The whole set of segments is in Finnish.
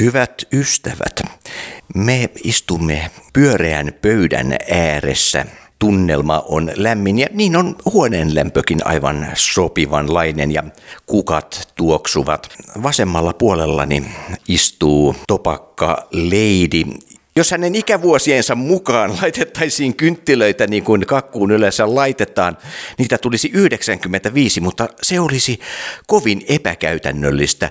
Hyvät ystävät, me istumme pyöreän pöydän ääressä. Tunnelma on lämmin ja niin on huoneen lämpökin aivan sopivanlainen ja kukat tuoksuvat. Vasemmalla puolellani istuu topakka Lady, jos hänen ikävuosiensa mukaan laitettaisiin kynttilöitä niin kuin kakkuun yleensä laitetaan, niitä tulisi 95, mutta se olisi kovin epäkäytännöllistä.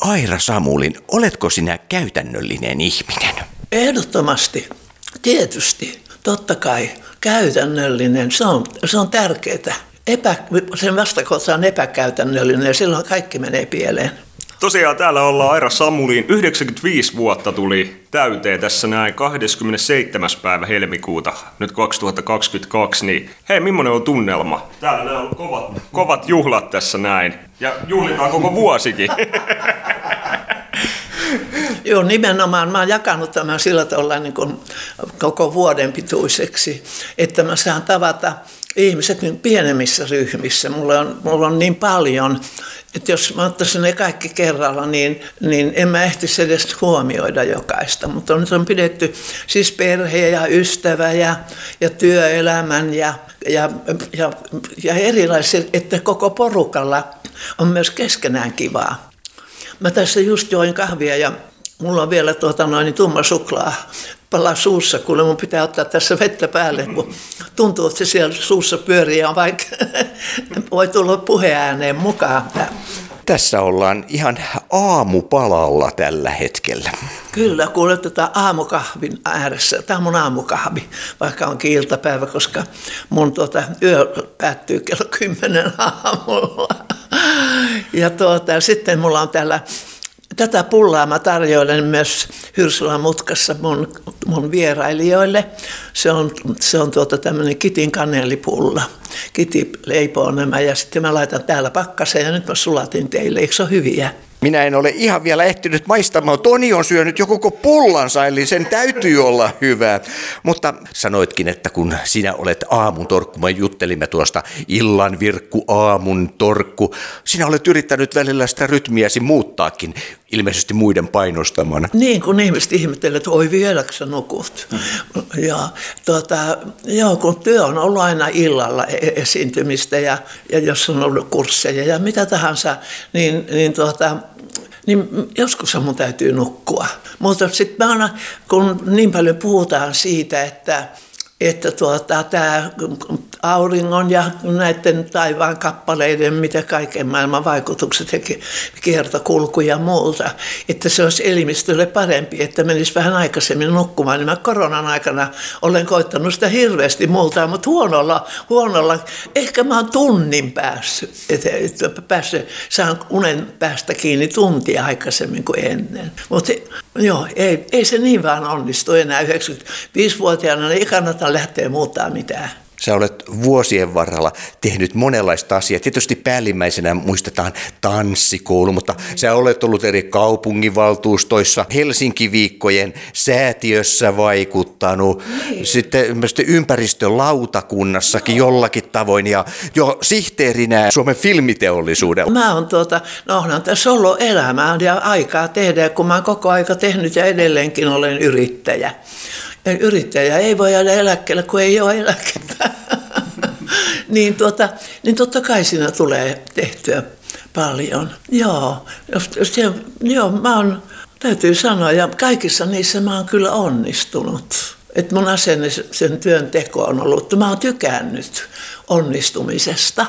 Aira Samulin, oletko sinä käytännöllinen ihminen? Ehdottomasti, tietysti, totta kai, käytännöllinen, se on, se on tärkeää. Epä, sen vastakohta on epäkäytännöllinen ja silloin kaikki menee pieleen. Tosiaan täällä ollaan Aira Samuliin. 95 vuotta tuli täyteen tässä näin 27. päivä helmikuuta nyt 2022. Niin hei, millainen on tunnelma? Täällä nämä on kovat, kovat juhlat tässä näin. Ja juhlitaan koko vuosikin. Joo, nimenomaan. Mä oon jakanut tämän sillä tavalla niin kuin koko vuoden pituiseksi, että mä saan tavata ihmiset niin pienemmissä ryhmissä. Mulla on, mulla on niin paljon, että jos mä ottaisin ne kaikki kerralla, niin, niin en mä ehtisi edes huomioida jokaista. Mutta on, on pidetty siis perhe ja ystävä ja, ja työelämän ja, ja, ja, ja erilaisia, että koko porukalla on myös keskenään kivaa. Mä tässä just join kahvia ja mulla on vielä tuota noin tumma suklaa palaa suussa, kun mun pitää ottaa tässä vettä päälle, kun tuntuu, että se siellä suussa pyörii ja vaikka voi tulla puheääneen mukaan. Tässä ollaan ihan aamupalalla tällä hetkellä. Kyllä, kuulet tätä aamukahvin ääressä. Tämä on mun aamukahvi, vaikka on iltapäivä, koska mun tuota, yö päättyy kello 10 aamulla. Ja tuota, sitten mulla on täällä Tätä pullaa mä tarjoilen myös Hyrsälän mutkassa mun, mun vierailijoille. Se on, se on tuota tämmöinen Kitin kanelipulla. Kiti leipoo nämä ja sitten mä laitan täällä pakkaseen ja nyt mä sulatin teille. Eikö se ole hyviä? Minä en ole ihan vielä ehtinyt maistamaan. Toni on syönyt jo koko pullansa, eli sen täytyy olla hyvää. Mutta sanoitkin, että kun sinä olet aamun torkku, me juttelimme tuosta illan virkku, aamun torkku. Sinä olet yrittänyt välillä sitä rytmiäsi muuttaakin, ilmeisesti muiden painostamana. Niin, kun ihmiset ihmettelevät, että oi vieläkö sä nukut. Ja, tuota, joo, kun työ on ollut aina illalla e- esiintymistä ja, ja jos on ollut kursseja ja mitä tahansa, niin, niin tuota, niin joskus mun täytyy nukkua. Mutta sitten kun niin paljon puhutaan siitä, että että tuota, tämä auringon ja näiden taivaan kappaleiden, mitä kaiken maailman vaikutukset ja kiertokulku ja muuta, että se olisi elimistölle parempi, että menisi vähän aikaisemmin nukkumaan. Niin mä koronan aikana olen koittanut sitä hirveästi multa, mutta huonolla, huonolla, ehkä mä oon tunnin päässyt, että, että päässyt, saan unen päästä kiinni tuntia aikaisemmin kuin ennen. Mutta joo, ei, ei se niin vaan onnistu enää 95-vuotiaana, niin ei kannata lähteä muuttaa mitään. Sä olet vuosien varrella tehnyt monenlaista asiaa. Tietysti päällimmäisenä muistetaan tanssikoulu, mutta sä olet ollut eri kaupunginvaltuustoissa, Helsinki-viikkojen säätiössä vaikuttanut, niin. sitten ympäristölautakunnassakin jollakin tavoin ja jo sihteerinä Suomen filmiteollisuudella. Mä oon tuota, no onhan tässä ollut elämää ja aikaa tehdä, kun mä oon koko aika tehnyt ja edelleenkin olen yrittäjä yrittäjä ei voi jäädä eläkkeelle, kun ei ole eläkettä. niin, tuota, niin totta kai siinä tulee tehtyä paljon. Joo, se, joo mä oon, täytyy sanoa, ja kaikissa niissä mä oon kyllä onnistunut. Että mun asenne sen työn teko on ollut, mä oon tykännyt onnistumisesta.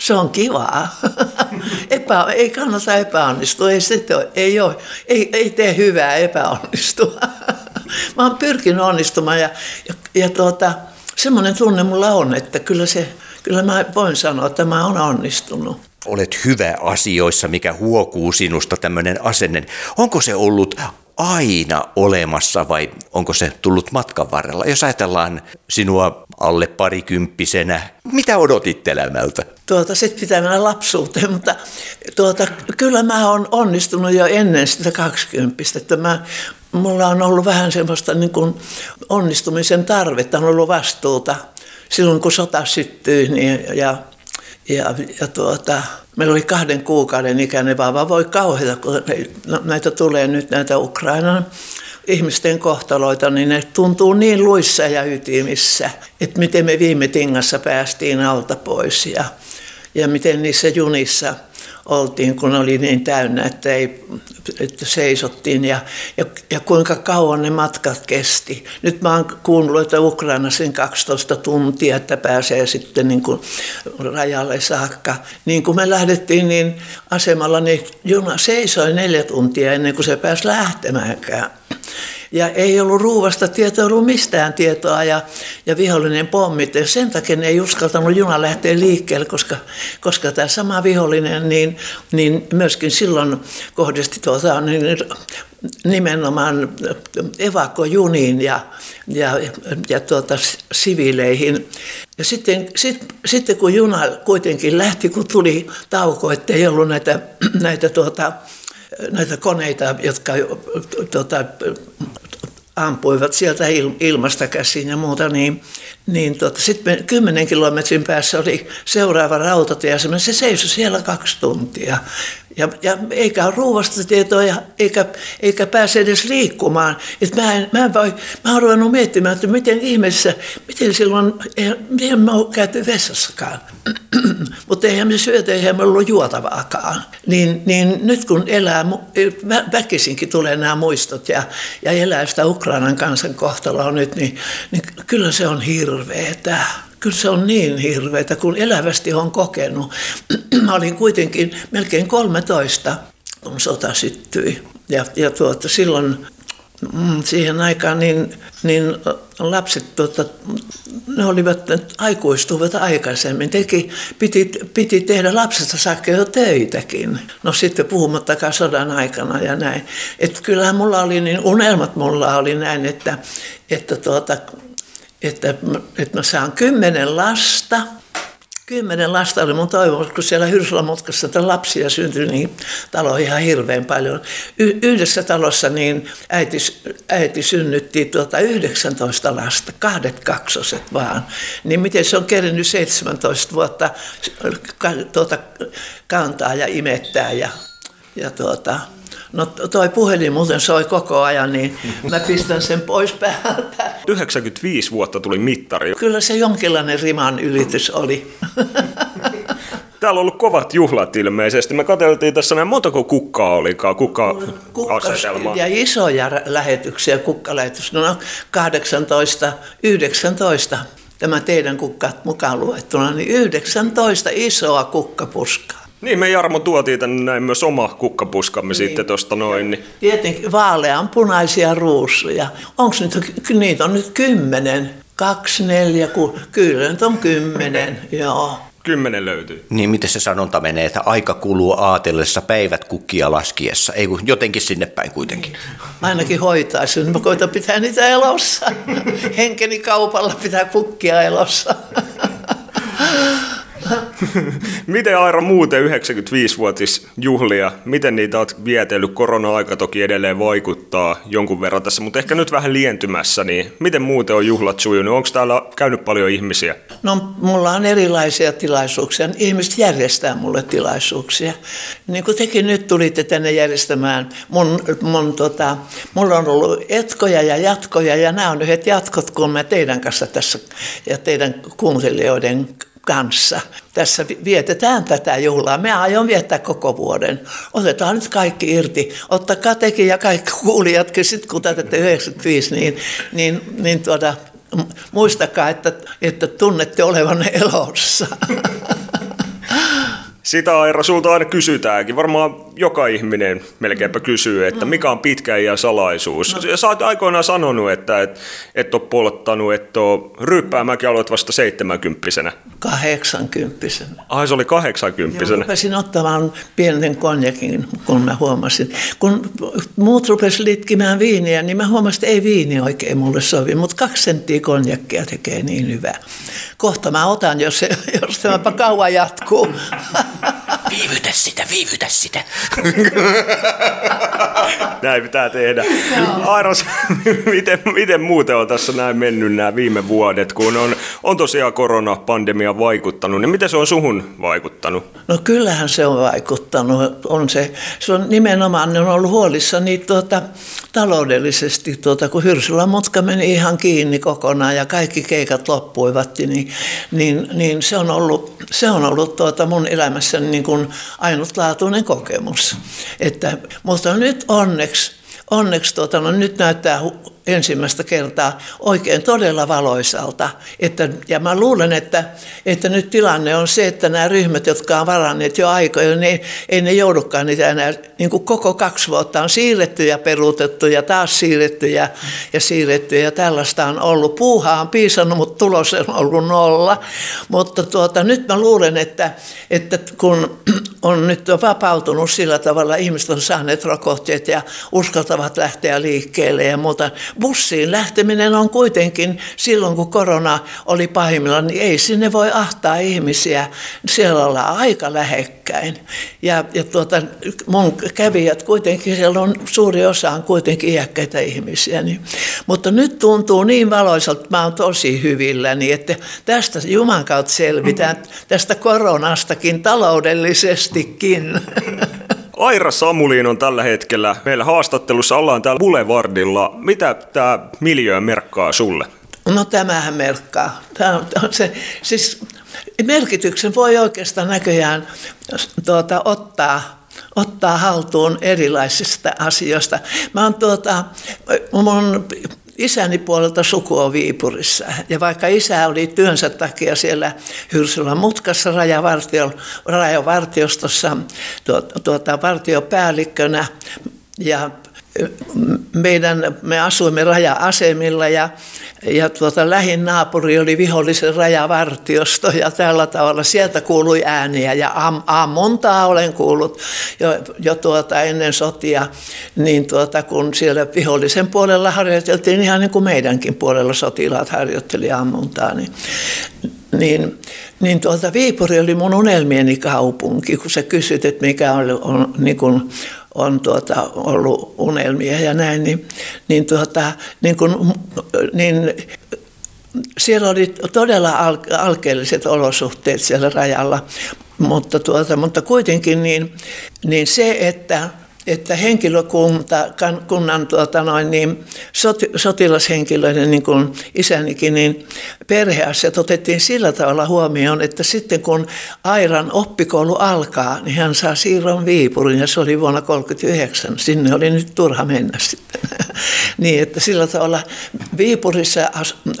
Se on kivaa. Epä, ei kannata epäonnistua, ei, se ei, ole, ei, ei tee hyvää epäonnistua. mä oon pyrkinyt onnistumaan ja, ja, ja tuota, semmoinen tunne mulla on, että kyllä, se, kyllä mä voin sanoa, että mä oon onnistunut. Olet hyvä asioissa, mikä huokuu sinusta tämmöinen asenne. Onko se ollut aina olemassa vai onko se tullut matkan varrella? Jos ajatellaan sinua alle parikymppisenä, mitä odotit elämältä? Tuota, sitten pitää mennä lapsuuteen, mutta tuota, kyllä mä oon onnistunut jo ennen sitä kaksikymppistä. Että mä, mulla on ollut vähän semmoista niin kuin onnistumisen tarvetta, on ollut vastuuta silloin kun sota syttyi niin, ja, ja, ja tuota, meillä oli kahden kuukauden ikäinen vauva. Voi kauheita, kun no, näitä tulee nyt näitä Ukrainan ihmisten kohtaloita, niin ne tuntuu niin luissa ja ytimissä, että miten me viime tingassa päästiin alta pois ja, ja miten niissä junissa – oltiin, kun oli niin täynnä, että, ei, että seisottiin ja, ja, ja kuinka kauan ne matkat kesti. Nyt mä oon kuullut, että Ukrainassa 12 tuntia, että pääsee sitten niin kuin rajalle saakka. Niin kun me lähdettiin, niin asemalla niin juna seisoi neljä tuntia ennen kuin se pääsi lähtemäänkään. Ja ei ollut ruuvasta tietoa, ollut mistään tietoa ja, ja vihollinen pommitti. Ja sen takia ne ei uskaltanut juna lähteä liikkeelle, koska, koska tämä sama vihollinen niin, niin myöskin silloin kohdisti tuota, niin, nimenomaan evakojuniin ja, ja, ja tuota, siviileihin. Ja sitten, sit, sitten kun juna kuitenkin lähti, kun tuli tauko, että ei ollut näitä, näitä tuota, näitä koneita, jotka tuota, ampuivat sieltä ilmasta käsiin ja muuta, niin, niin tuota, sitten kymmenen kilometrin päässä oli seuraava rautatieasema. Se seisoi siellä kaksi tuntia. Ja, ja eikä ole ruuvasta tietoa ja eikä, eikä pääse edes liikkumaan. Et mä, en, mä, en voi, mä olen ruvennut miettimään, että miten ihmeessä, miten silloin, miten mä oon käyty vessassakaan. Mutta eihän me syötä, eihän me ollut juotavaakaan. Niin, niin nyt kun elää, väkisinkin tulee nämä muistot ja, ja elää sitä Ukrainan kansan kohtaloa nyt, niin, niin kyllä se on hirveetä kyllä se on niin hirveätä, kun elävästi on kokenut. Mä olin kuitenkin melkein 13, kun sota syttyi. Ja, ja tuota, silloin mm, siihen aikaan niin, niin lapset tuota, ne olivat, aikuistuvat aikaisemmin. Teki, piti, piti tehdä lapsesta saakka jo töitäkin. No sitten puhumattakaan sodan aikana ja näin. Että kyllähän mulla oli, niin unelmat mulla oli näin, että, että tuota, että, että mä saan kymmenen lasta. Kymmenen lasta oli mun toivomus, kun siellä Hyrsalamutkassa että lapsia syntyi niin talo ihan hirveän paljon. Y- yhdessä talossa niin äiti, äiti synnytti tuota 19 lasta, kahdet kaksoset vaan. Niin miten se on kerinyt 17 vuotta tuota, kantaa ja imettää ja, ja tuota, No toi puhelin muuten soi koko ajan, niin mä pistän sen pois päältä. 95 vuotta tuli mittari. Kyllä se jonkinlainen riman ylitys oli. Täällä on ollut kovat juhlat ilmeisesti. Me katseltiin tässä näin, montako kukkaa olikaan, kukka asetelmaa. Ja isoja lähetyksiä, kukkalähetys. No 18, 19 tämä teidän kukkat mukaan luettuna, niin 19 isoa kukkapuskaa. Niin, me Jarmo tuotiin tänne näin myös oma kukkapuskamme niin. sitten tuosta noin. Niin. Tietenkin vaalean punaisia ruusuja. Onko nyt, niitä on nyt kymmenen, kaksi, neljä, ku, kyllä nyt on kymmenen, joo. Kymmenen löytyy. Niin miten se sanonta menee, että aika kuluu aatellessa päivät kukkia laskiessa. Ei kun jotenkin sinne päin kuitenkin. Ainakin hoitaisin. Mä koitan pitää niitä elossa. Henkeni kaupalla pitää kukkia elossa. miten Aira muuten 95-vuotisjuhlia, miten niitä olet vietellyt? Korona-aika toki edelleen vaikuttaa jonkun verran tässä, mutta ehkä nyt vähän lientymässä, niin miten muuten on juhlat sujunut? Onko täällä käynyt paljon ihmisiä? No mulla on erilaisia tilaisuuksia. Ihmiset järjestää mulle tilaisuuksia. Niin kuin tekin nyt tulitte tänne järjestämään, mun, mun, tota, mulla on ollut etkoja ja jatkoja ja nämä on yhdet jatkot, kun mä teidän kanssa tässä ja teidän kuuntelijoiden kanssa. Tässä vietetään tätä juhlaa. Me aion viettää koko vuoden. Otetaan nyt kaikki irti. Ottakaa tekin ja kaikki kuulijatkin, sit kun tätä 95, niin, niin, niin tuoda, muistakaa, että, että tunnette olevanne elossa. Sitä Aira sulta aina kysytäänkin. Varmaan joka ihminen melkeinpä kysyy, että mikä on pitkä iän salaisuus. No. Sä oot aikoinaan sanonut, että et, et ole polttanut, et ole aloit vasta seitsemänkymppisenä. Kahdeksankymppisenä. Ai se oli kahdeksankymppisenä. Joo, rupesin ottamaan pienen konjakin, kun mä huomasin. Kun muut rupesivat litkimään viiniä, niin mä huomasin, että ei viini oikein mulle sovi, mutta kaksi senttiä konjakkia tekee niin hyvää. Kohta mä otan, jos, se, jos tämä kauan jatkuu. Viivytä sitä, viivytä sitä. Näin pitää tehdä. Airos, miten, miten muuten on tässä näin mennyt nämä viime vuodet, kun on, on tosiaan koronapandemia vaikuttanut, niin miten se on suhun vaikuttanut? No kyllähän se on vaikuttanut. On se, se on nimenomaan, ne on ollut huolissa niin tuota, taloudellisesti, tuota, kun Hyrsylän mutka meni ihan kiinni kokonaan ja kaikki keikat loppuivat, niin, niin, niin se on ollut, se on ollut tuota mun elämässäni niin kuin ainutlaatuinen kokemus. Että, mutta nyt onneksi, onneksi tuota, no nyt näyttää ensimmäistä kertaa oikein todella valoisalta. Että, ja mä luulen, että, että nyt tilanne on se, että nämä ryhmät, jotka on varanneet jo aikoja, niin ei ne joudukaan niitä enää, niin kuin koko kaksi vuotta on siirretty ja peruutettu ja taas siirretty ja, ja siirretty ja tällaista on ollut. Puuhaa on piisannut, mutta tulos on ollut nolla. Mutta tuota, nyt mä luulen, että, että kun on nyt vapautunut sillä tavalla, ihmiset on saaneet rokotteet ja uskaltavat lähteä liikkeelle ja muuta, bussiin lähteminen on kuitenkin silloin, kun korona oli pahimmillaan, niin ei sinne voi ahtaa ihmisiä. Siellä ollaan aika lähekkäin. Ja, ja tuota, mun kävijät kuitenkin, siellä on suuri osa on kuitenkin iäkkäitä ihmisiä. Niin. Mutta nyt tuntuu niin valoisalta, että mä oon tosi hyvilläni, että tästä Juman kautta selvitään, tästä koronastakin taloudellisestikin. Aira Samuliin on tällä hetkellä meillä haastattelussa. Ollaan täällä Boulevardilla. Mitä tämä miljöö merkkaa sulle? No tämähän merkkaa. Tämä on, se, siis merkityksen voi oikeastaan näköjään tuota, ottaa ottaa haltuun erilaisista asioista. Mä oon tuota, mun isäni puolelta suku on Viipurissa. Ja vaikka isä oli työnsä takia siellä Hyrsylän mutkassa rajavartio, rajavartiostossa tuota, tuota, vartiopäällikkönä ja meidän, me asuimme raja-asemilla ja, ja tuota, lähin naapuri oli vihollisen rajavartiosto ja tällä tavalla sieltä kuului ääniä ja am, ammuntaa olen kuullut jo, jo tuota, ennen sotia, niin tuota, kun siellä vihollisen puolella harjoiteltiin ihan niin kuin meidänkin puolella sotilaat harjoitteli ammuntaa, niin, niin, niin tuota, Viipuri oli mun unelmieni kaupunki, kun sä kysyt, että mikä on, on niin kuin, on tuota, ollut unelmia ja näin, niin, niin, tuota, niin, kun, niin siellä oli todella al- alkeelliset olosuhteet siellä rajalla, mutta, tuota, mutta kuitenkin niin, niin se, että että henkilökunta, kunnan tuota noin, niin soti, sotilashenkilöiden, niin kuin isänikin, niin perheasiat otettiin sillä tavalla huomioon, että sitten kun Airan oppikoulu alkaa, niin hän saa siirron Viipurin ja se oli vuonna 1939. Sinne oli nyt turha mennä sitten. niin, että sillä tavalla Viipurissa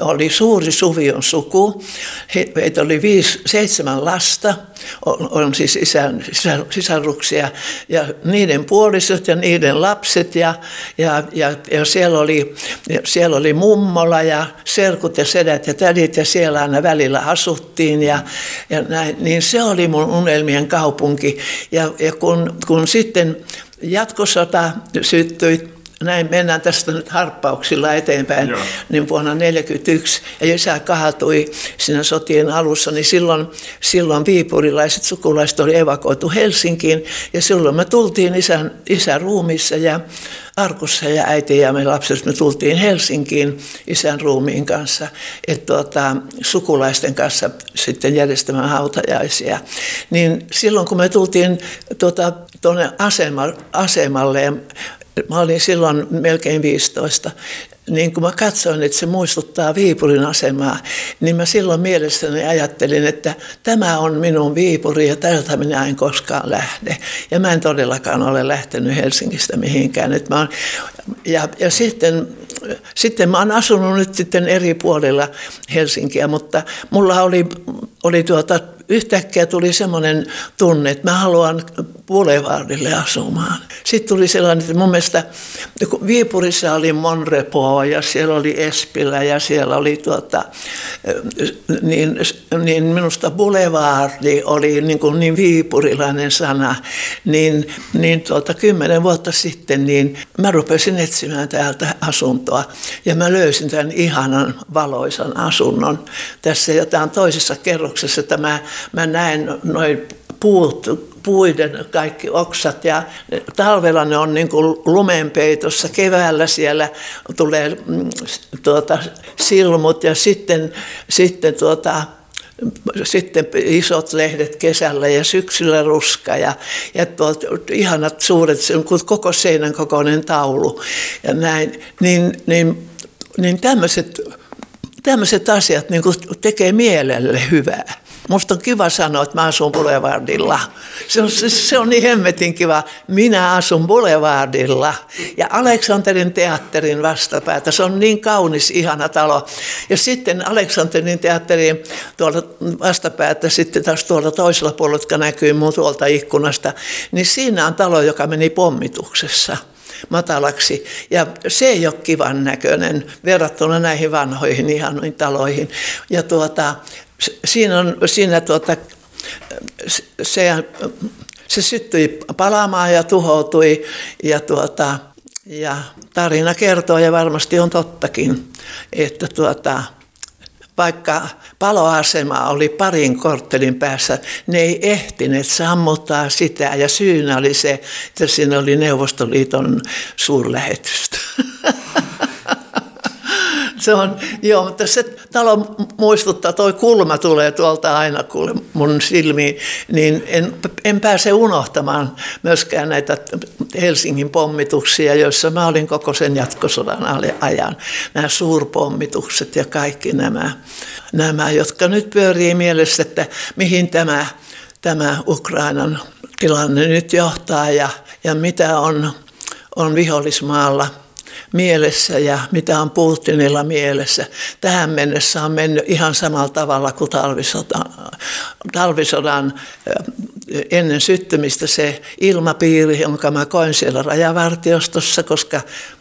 oli suuri suvion suku. Heitä oli viisi, seitsemän lasta, on, on siis isän, sisar, sisaruksia ja niiden puolisot ja niiden lapset ja, ja, ja, ja siellä, oli, siellä oli mummola ja serkut ja sedät ja tädit ja siellä aina välillä asuttiin ja, ja näin, niin se oli mun unelmien kaupunki. Ja, ja kun, kun sitten jatkosota syttyi näin mennään tästä nyt harppauksilla eteenpäin, Joo. niin vuonna 1941 ja isä kaatui siinä sotien alussa, niin silloin, silloin viipurilaiset sukulaiset oli evakoitu Helsinkiin ja silloin me tultiin isän, isän ruumissa ja Arkussa ja äiti ja me lapset, me tultiin Helsinkiin isän ruumiin kanssa, että tuota, sukulaisten kanssa sitten järjestämään hautajaisia. Niin silloin kun me tultiin tuota, tuonne asema, asemalle Mä olin silloin melkein 15. Niin kun mä katsoin, että se muistuttaa Viipurin asemaa, niin mä silloin mielessäni ajattelin, että tämä on minun Viipuri ja tältä minä en koskaan lähde. Ja mä en todellakaan ole lähtenyt Helsingistä mihinkään. Että mä oon, ja, ja sitten, sitten mä oon asunut nyt sitten eri puolilla Helsinkiä, mutta mulla oli, oli tuota yhtäkkiä tuli semmoinen tunne, että mä haluan Boulevardille asumaan. Sitten tuli sellainen, että mun mielestä Viipurissa oli Monrepo ja siellä oli Espilä ja siellä oli tuota, niin, niin minusta Boulevardi oli niin, kuin niin viipurilainen sana, niin, niin tuota, kymmenen vuotta sitten niin mä rupesin etsimään täältä asuntoa ja mä löysin tämän ihanan valoisan asunnon. Tässä jotain toisessa kerroksessa, että mä, mä näen noin puut puiden kaikki oksat ja talvella ne on niin kuin lumenpeitossa, keväällä siellä tulee mm, tuota, silmut ja sitten, sitten tuota, sitten isot lehdet kesällä ja syksyllä ruska ja, ja tuot, ihanat suuret, koko seinän kokoinen taulu ja näin, niin, niin, niin tämmöiset, tämmöiset asiat niin tekee mielelle hyvää. Musta on kiva sanoa, että mä asun Boulevardilla. Se on, se on niin hemmetin kiva. Minä asun Boulevardilla. Ja Aleksanterin teatterin vastapäätä. Se on niin kaunis, ihana talo. Ja sitten Aleksanterin teatterin tuolta vastapäätä, sitten taas tuolta toisella puolella, jotka näkyy muun tuolta ikkunasta, niin siinä on talo, joka meni pommituksessa matalaksi. Ja se ei ole kivan näköinen verrattuna näihin vanhoihin ihanoihin taloihin. Ja tuota, siinä, on, siinä tuota, se, se syttyi palaamaan ja tuhoutui ja, tuota, ja tarina kertoo ja varmasti on tottakin, että tuota, vaikka paloasema oli parin korttelin päässä, ne ei ehtineet sammuttaa sitä ja syynä oli se, että siinä oli Neuvostoliiton suurlähetystö. se on, joo, mutta se talo muistuttaa, toi kulma tulee tuolta aina kuule mun silmiin, niin en, en pääse unohtamaan myöskään näitä Helsingin pommituksia, joissa mä olin koko sen jatkosodan ajan. Nämä suurpommitukset ja kaikki nämä, nämä jotka nyt pyörii mielessä, että mihin tämä, tämä Ukrainan tilanne nyt johtaa ja, ja mitä on, on vihollismaalla – mielessä ja mitä on Putinilla mielessä. Tähän mennessä on mennyt ihan samalla tavalla kuin talvisodan, talvisodan ennen syttymistä se ilmapiiri, jonka mä koin siellä rajavartiostossa, koska,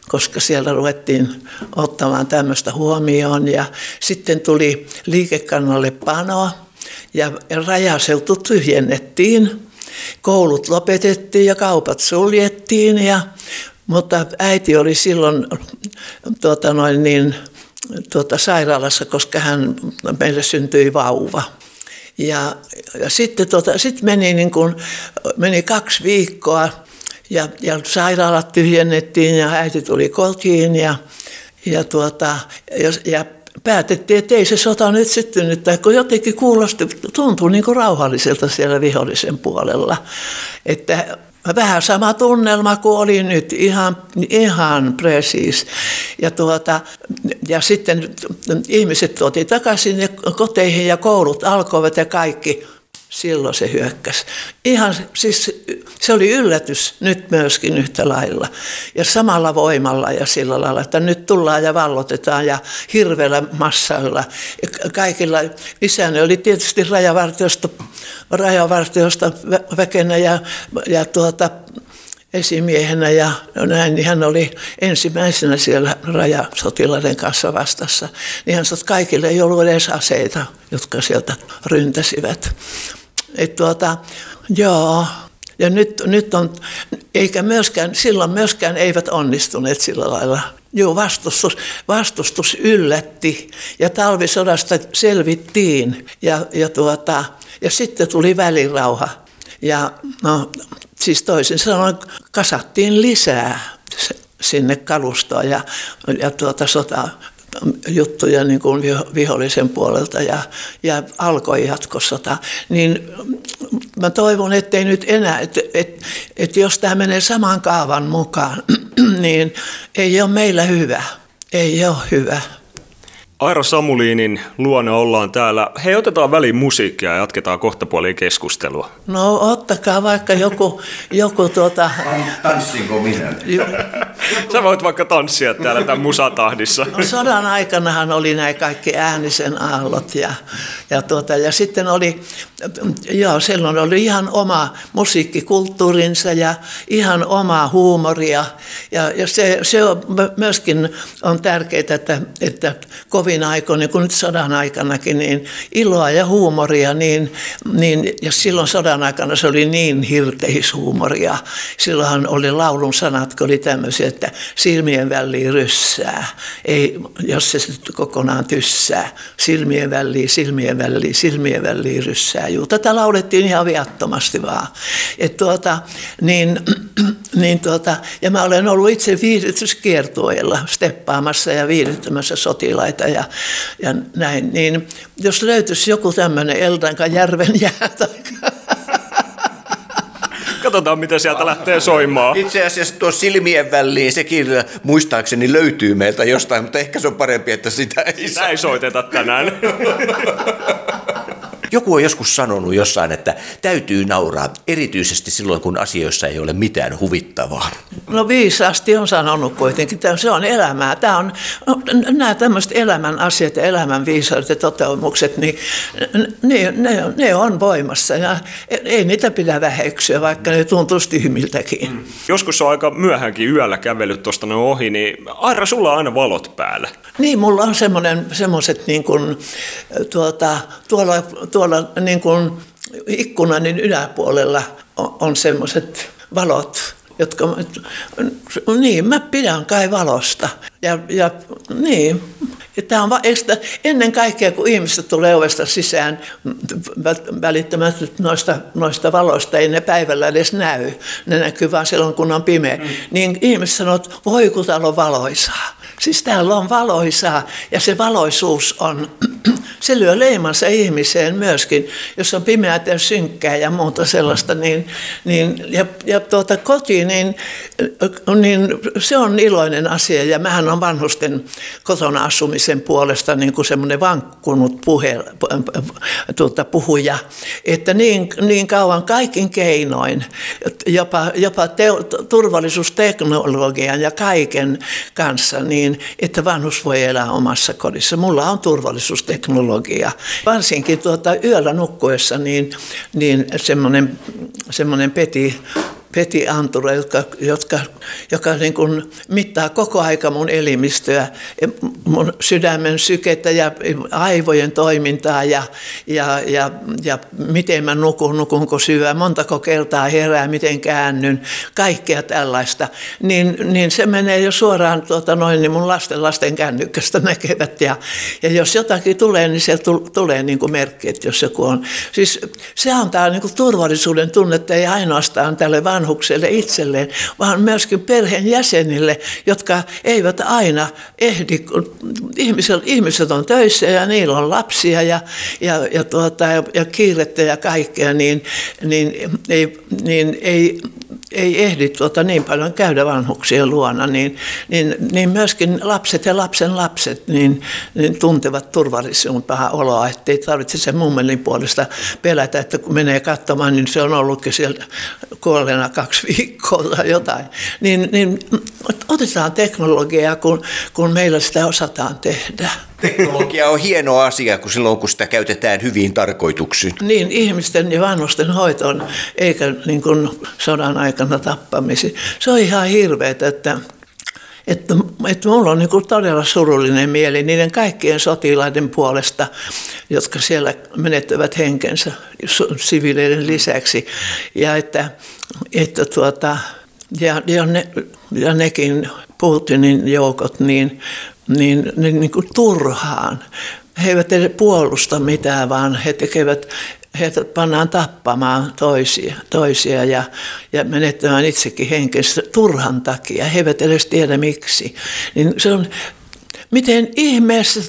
koska siellä ruvettiin ottamaan tämmöistä huomioon. Ja sitten tuli liikekannalle pano ja rajaseutu tyhjennettiin. Koulut lopetettiin ja kaupat suljettiin ja mutta äiti oli silloin tuota noin niin, tuota sairaalassa, koska hän, meille syntyi vauva. Ja, ja sitten tuota, sit meni, niin kuin, meni kaksi viikkoa ja, ja sairaalat tyhjennettiin ja äiti tuli kotiin ja, ja, tuota, ja, ja päätettiin, että ei se sota nyt syttynyt, tai kun jotenkin kuulosti, tuntui niin kuin rauhalliselta siellä vihollisen puolella. Että Vähän sama tunnelma kuin oli nyt, ihan, ihan precis. Ja, tuota, ja sitten ihmiset tuotiin takaisin koteihin ja koulut alkoivat ja kaikki silloin se hyökkäsi. Ihan, siis se oli yllätys nyt myöskin yhtä lailla. Ja samalla voimalla ja sillä lailla, että nyt tullaan ja vallotetaan ja hirveällä massailla. Kaikilla, isäni oli tietysti rajavartiosta, rajavartiosta väkenä ja, ja tuota, esimiehenä ja näin, niin hän oli ensimmäisenä siellä rajasotilaiden kanssa vastassa. Niin hän sanoi, että kaikille ei ollut edes aseita, jotka sieltä ryntäsivät. Et tuota, joo, ja nyt, nyt on, eikä myöskään, silloin myöskään eivät onnistuneet sillä lailla. Joo, vastustus, vastustus yllätti ja talvisodasta selvittiin ja, ja, tuota, ja sitten tuli välirauha. Ja no, siis toisin sanoen kasattiin lisää sinne kalustoa ja, ja tuota sota, juttuja niin kuin vihollisen puolelta ja, ja alkoi jatkosota, niin mä toivon, ettei nyt enää, että et, et jos tämä menee saman kaavan mukaan, niin ei ole meillä hyvä. Ei ole hyvä. Aira Samuliinin luona ollaan täällä. Hei, otetaan väliin musiikkia ja jatketaan kohta puoliin keskustelua. No ottakaa vaikka joku, joku tuota... Tanssinko minä? Sä voit vaikka tanssia täällä tämän musatahdissa. No, sodan aikanahan oli nämä kaikki äänisen aallot ja, ja, tuota, ja sitten oli, joo, silloin oli ihan oma musiikkikulttuurinsa ja ihan omaa huumoria. Ja, ja se, se on myöskin on tärkeää, että, että kovin kovin aikoina, niin kuin nyt sodan aikanakin, niin iloa ja huumoria, niin, niin, ja silloin sodan aikana se oli niin hirteishuumoria. Silloinhan oli laulun sanat, kun oli tämmöisiä, että silmien väliin ryssää, ei, jos se sitten kokonaan tyssää, silmien väliin, silmien väliin, silmien väliin ryssää. Juu, tätä laulettiin ihan viattomasti vaan. Et tuota, niin, niin tuota, ja mä olen ollut itse viihdytyskiertueilla steppaamassa ja viihdyttämässä sotilaita ja, ja näin. Niin jos löytyisi joku tämmöinen Eldanka järven jää tai Katsotaan, miten sieltä lähtee soimaan. Itse asiassa tuo silmien väliin sekin muistaakseni löytyy meiltä jostain, mutta ehkä se on parempi, että sitä ei Sitä ei soiteta tänään. Joku on joskus sanonut jossain, että täytyy nauraa, erityisesti silloin, kun asioissa ei ole mitään huvittavaa. No viisaasti on sanonut kuitenkin, että se on elämää. Tämä on, nämä tämmöiset elämän asiat ja elämän viisaudet ja toteumukset, niin ne, ne, ne on voimassa ja ei niitä pidä väheksyä, vaikka ne tuntuisi tyhmiltäkin. Mm. Joskus on aika myöhänkin yöllä kävellyt tuosta ohi, niin Aira, sulla on aina valot päällä. Niin, mulla on semmoiset niin kuin, tuota, tuolla, tuolla niin kuin ikkunanin yläpuolella on, on semmoiset valot, jotka, niin mä pidän kai valosta. Ja, ja niin, Tämä on estä, ennen kaikkea, kun ihmiset tulee ovesta sisään välittämättä noista, noista valoista, ei ne päivällä edes näy. Ne näkyy vain silloin, kun on pimeä. Mm. Niin ihmiset sanoo, että voi kun täällä on valoisaa. Siis täällä on valoisaa ja se valoisuus on, se lyö leimansa ihmiseen myöskin, jos on pimeää ja synkkää ja muuta sellaista. Niin, niin, ja ja tuota, koti, niin, niin se on iloinen asia ja mähän on vanhusten kotona asumisen puolesta niin kuin semmoinen vankkunut puhe, tuota, puhuja, että niin, niin kauan kaikin keinoin, jopa, jopa te, turvallisuusteknologian ja kaiken kanssa, niin että vanhus voi elää omassa kodissa. Mulla on turvallisuusteknologia. Varsinkin tuota, yöllä nukkuessa niin, niin semmoinen, semmoinen peti petiantura, jotka, jotka, joka niin kuin mittaa koko aika mun elimistöä, mun sydämen sykettä ja aivojen toimintaa ja, ja, ja, ja miten mä nukun, nukunko syö, montako kertaa herää, miten käännyn, kaikkea tällaista. Niin, niin se menee jo suoraan tuota noin, niin mun lasten lasten kännykkästä näkevät ja, ja jos jotakin tulee, niin se tulee niin kuin merkki, että jos joku on. Siis se antaa niin kuin turvallisuuden tunnetta, ei ainoastaan tälle vaan vanhukselle itselleen, vaan myöskin perheen jäsenille, jotka eivät aina ehdi, ihmiset, ihmiset on töissä ja niillä on lapsia ja, ja, ja, tuota, ja kiirettä ja kaikkea, niin, niin, ei, niin ei, ei ehdi tuota niin paljon käydä vanhuksien luona, niin, niin, niin myöskin lapset ja lapsen lapset niin, niin tuntevat turvallisuumpaa oloa, ettei tarvitse sen mummelin puolesta pelätä, että kun menee katsomaan, niin se on ollutkin siellä kuolleena kaksi viikkoa tai jotain. Niin, niin otetaan teknologiaa, kun, kun meillä sitä osataan tehdä. Teknologia on hieno asia, kun silloin kun sitä käytetään hyviin tarkoituksiin. Niin, ihmisten ja vanhusten hoitoon, eikä niin kuin sodan aikana tappamisi. Se on ihan hirveet, että että, että minulla on niin kuin todella surullinen mieli niiden kaikkien sotilaiden puolesta, jotka siellä menettävät henkensä siviileiden lisäksi. Ja että, että tuota, ja, ja, ne, ja nekin Putinin joukot, niin niin, niin, niin kuin turhaan. He eivät edes puolusta mitään, vaan he tekevät, heitä pannaan tappamaan toisia, toisia ja, ja menettämään itsekin henkensä turhan takia. He eivät edes tiedä miksi. Niin se on Miten ihmeessä,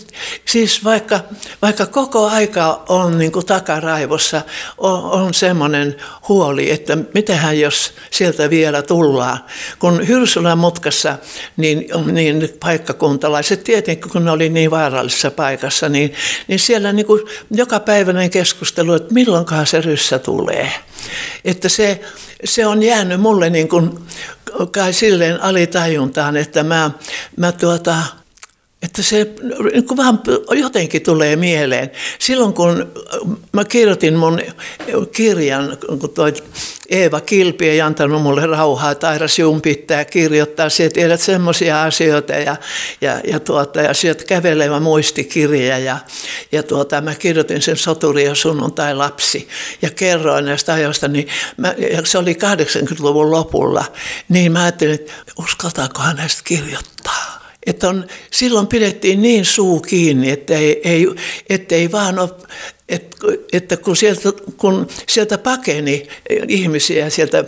siis vaikka, vaikka koko aika on niin kuin takaraivossa, on, on semmoinen huoli, että mitähän jos sieltä vielä tullaan. Kun Hyrsylän mutkassa, niin, niin paikkakuntalaiset, tietenkin kun ne oli niin vaarallisessa paikassa, niin, niin siellä niin kuin joka päiväinen keskustelu, että milloinkaan se ryssä tulee. Että se, se on jäänyt mulle niin kuin, kai silleen alitajuntaan, että mä, mä tuota, että se niin vähän jotenkin tulee mieleen. Silloin kun mä kirjoitin mun kirjan, kun toi Eeva Kilpi ei antanut mulle rauhaa, että Aira Siun pitää kirjoittaa, sinä tiedät semmoisia asioita ja, ja, ja, tuota, ja sieltä kävelevä muistikirja ja, ja tuota, mä kirjoitin sen soturi ja sunnuntai lapsi ja kerroin näistä ajoista, niin mä, ja se oli 80-luvun lopulla, niin mä ajattelin, että uskaltaakohan näistä kirjoittaa. Että on, silloin pidettiin niin suu kiinni, että ei, ei, että ei vaan ole, että, että kun, sieltä, kun sieltä pakeni ihmisiä sieltä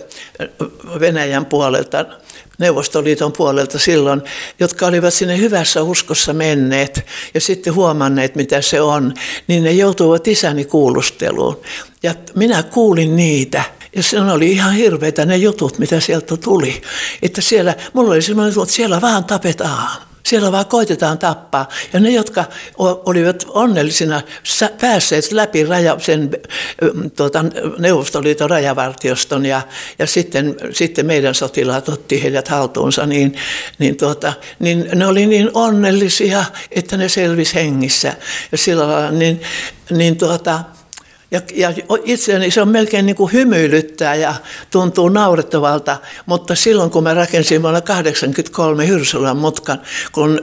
Venäjän puolelta, Neuvostoliiton puolelta silloin, jotka olivat sinne hyvässä uskossa menneet ja sitten huomanneet, mitä se on, niin ne joutuivat isäni kuulusteluun. Ja minä kuulin niitä. Ja se oli ihan hirveitä ne jutut, mitä sieltä tuli. Että siellä, mulla oli semmoinen, että siellä vaan tapetaan. Siellä vaan koitetaan tappaa. Ja ne, jotka olivat onnellisina päässeet läpi raja, sen tuota, Neuvostoliiton rajavartioston ja, ja sitten, sitten meidän sotilaat otti heidät haltuunsa, niin, niin, tuota, niin ne oli niin onnellisia, että ne selvisi hengissä. Ja sillä lailla, niin, niin tuota, ja, ja itseäni se on melkein niin kuin hymyilyttää ja tuntuu naurettavalta, mutta silloin kun mä rakensin vuonna 1983 Hyrsylän mutkan, kun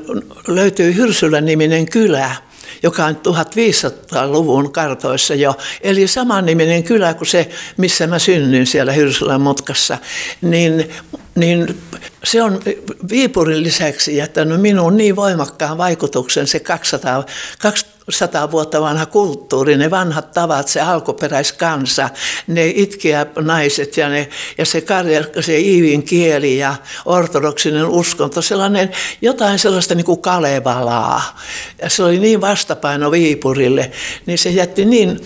löytyi Hyrsylän niminen kylä, joka on 1500-luvun kartoissa jo. Eli samanniminen kylä kuin se, missä mä synnyin siellä Hyrsylän mutkassa. Niin, niin se on Viipurin lisäksi jättänyt minuun niin voimakkaan vaikutuksen se 200, 200 vuotta vanha kulttuuri, ne vanhat tavat, se alkuperäiskansa, ne itkeä naiset ja, ne, ja se, karja, se iivin kieli ja ortodoksinen uskonto, sellainen jotain sellaista niin kuin Kalevalaa. Ja se oli niin vastapaino Viipurille, niin se jätti niin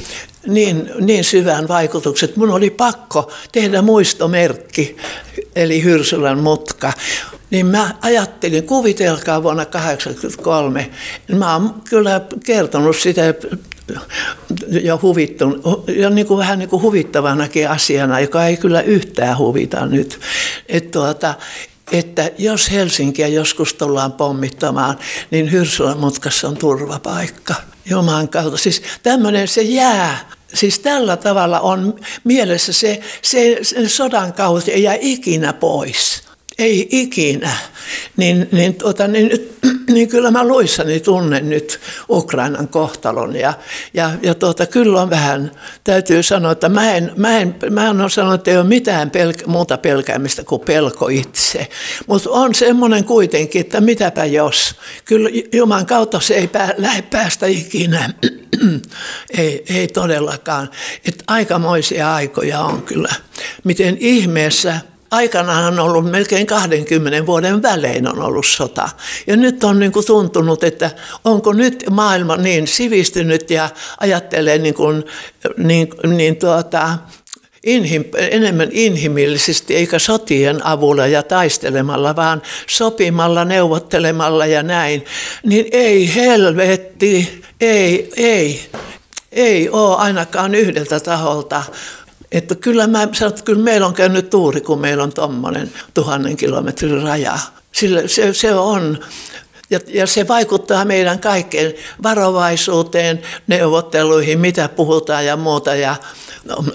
niin, niin syvän vaikutuksen, että mun oli pakko tehdä muistomerkki, eli Hyrsylän mutka. Niin mä ajattelin, kuvitelkaa vuonna 1983, niin mä oon kyllä kertonut sitä ja huvittunut, ja niin kuin vähän niin kuin huvittavanakin asiana, joka ei kyllä yhtään huvita nyt. Että tuota, että jos Helsinkiä joskus tullaan pommittamaan, niin Hyrsylän mutkassa on turvapaikka. Jumalan kautta. Siis tämmöinen se jää. Siis tällä tavalla on mielessä se, se, se sodan kautta ei jää ikinä pois ei ikinä, niin, niin, tuota, niin, nyt, niin kyllä mä luissani tunnen nyt Ukrainan kohtalon. Ja, ja, ja tuota, kyllä on vähän, täytyy sanoa, että mä en, mä en, mä en ole sanonut, että ei ole mitään pelk- muuta pelkäämistä kuin pelko itse. Mutta on semmoinen kuitenkin, että mitäpä jos. Kyllä Juman kautta se ei pää, lähde päästä ikinä. ei, ei todellakaan. Että aikamoisia aikoja on kyllä. Miten ihmeessä – aikanaan on ollut melkein 20 vuoden välein on ollut sota. Ja nyt on niin kuin tuntunut, että onko nyt maailma niin sivistynyt ja ajattelee niin kuin, niin, niin tuota, inhim, enemmän inhimillisesti, eikä sotien avulla ja taistelemalla, vaan sopimalla, neuvottelemalla ja näin, niin ei helvetti, ei, ei, ei ole ainakaan yhdeltä taholta että kyllä mä sanon, että kyllä meillä on käynyt tuuri, kun meillä on tuommoinen tuhannen kilometrin raja. Sillä se, se on, ja, ja se vaikuttaa meidän kaikkeen varovaisuuteen, neuvotteluihin, mitä puhutaan ja muuta. Ja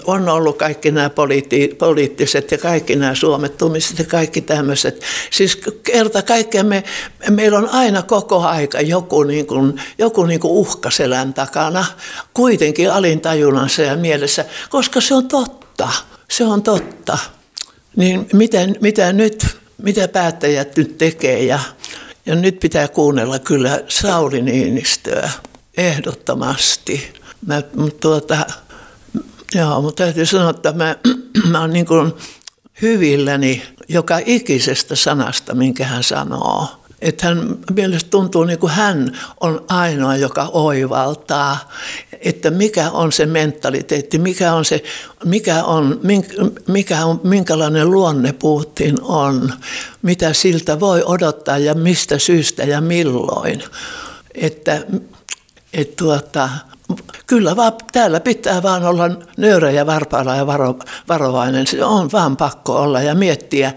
on ollut kaikki nämä poliitti, poliittiset ja kaikki nämä suomettumiset ja kaikki tämmöiset. Siis kerta kaikkea me, meillä on aina koko aika joku, niin kuin, joku niin kuin uhkaselän takana, kuitenkin alintajunnassa ja mielessä, koska se on totta. Se on totta. Niin miten, mitä nyt, mitä päättäjät nyt tekee ja, ja nyt pitää kuunnella kyllä Sauli Niinistöä ehdottomasti. Mä, tuota, Joo, mutta täytyy sanoa, että mä, mä olen niin kuin hyvilläni joka ikisestä sanasta, minkä hän sanoo. Että hän mielestä tuntuu niin kuin hän on ainoa, joka oivaltaa, että mikä on se mentaliteetti, mikä on se, mikä on, mikä on, minkälainen luonne Putin on, mitä siltä voi odottaa ja mistä syystä ja milloin. Että, että tuota, Kyllä vaan täällä pitää vaan olla nöyrä ja varpailla ja varo, varovainen. Se on vaan pakko olla ja miettiä.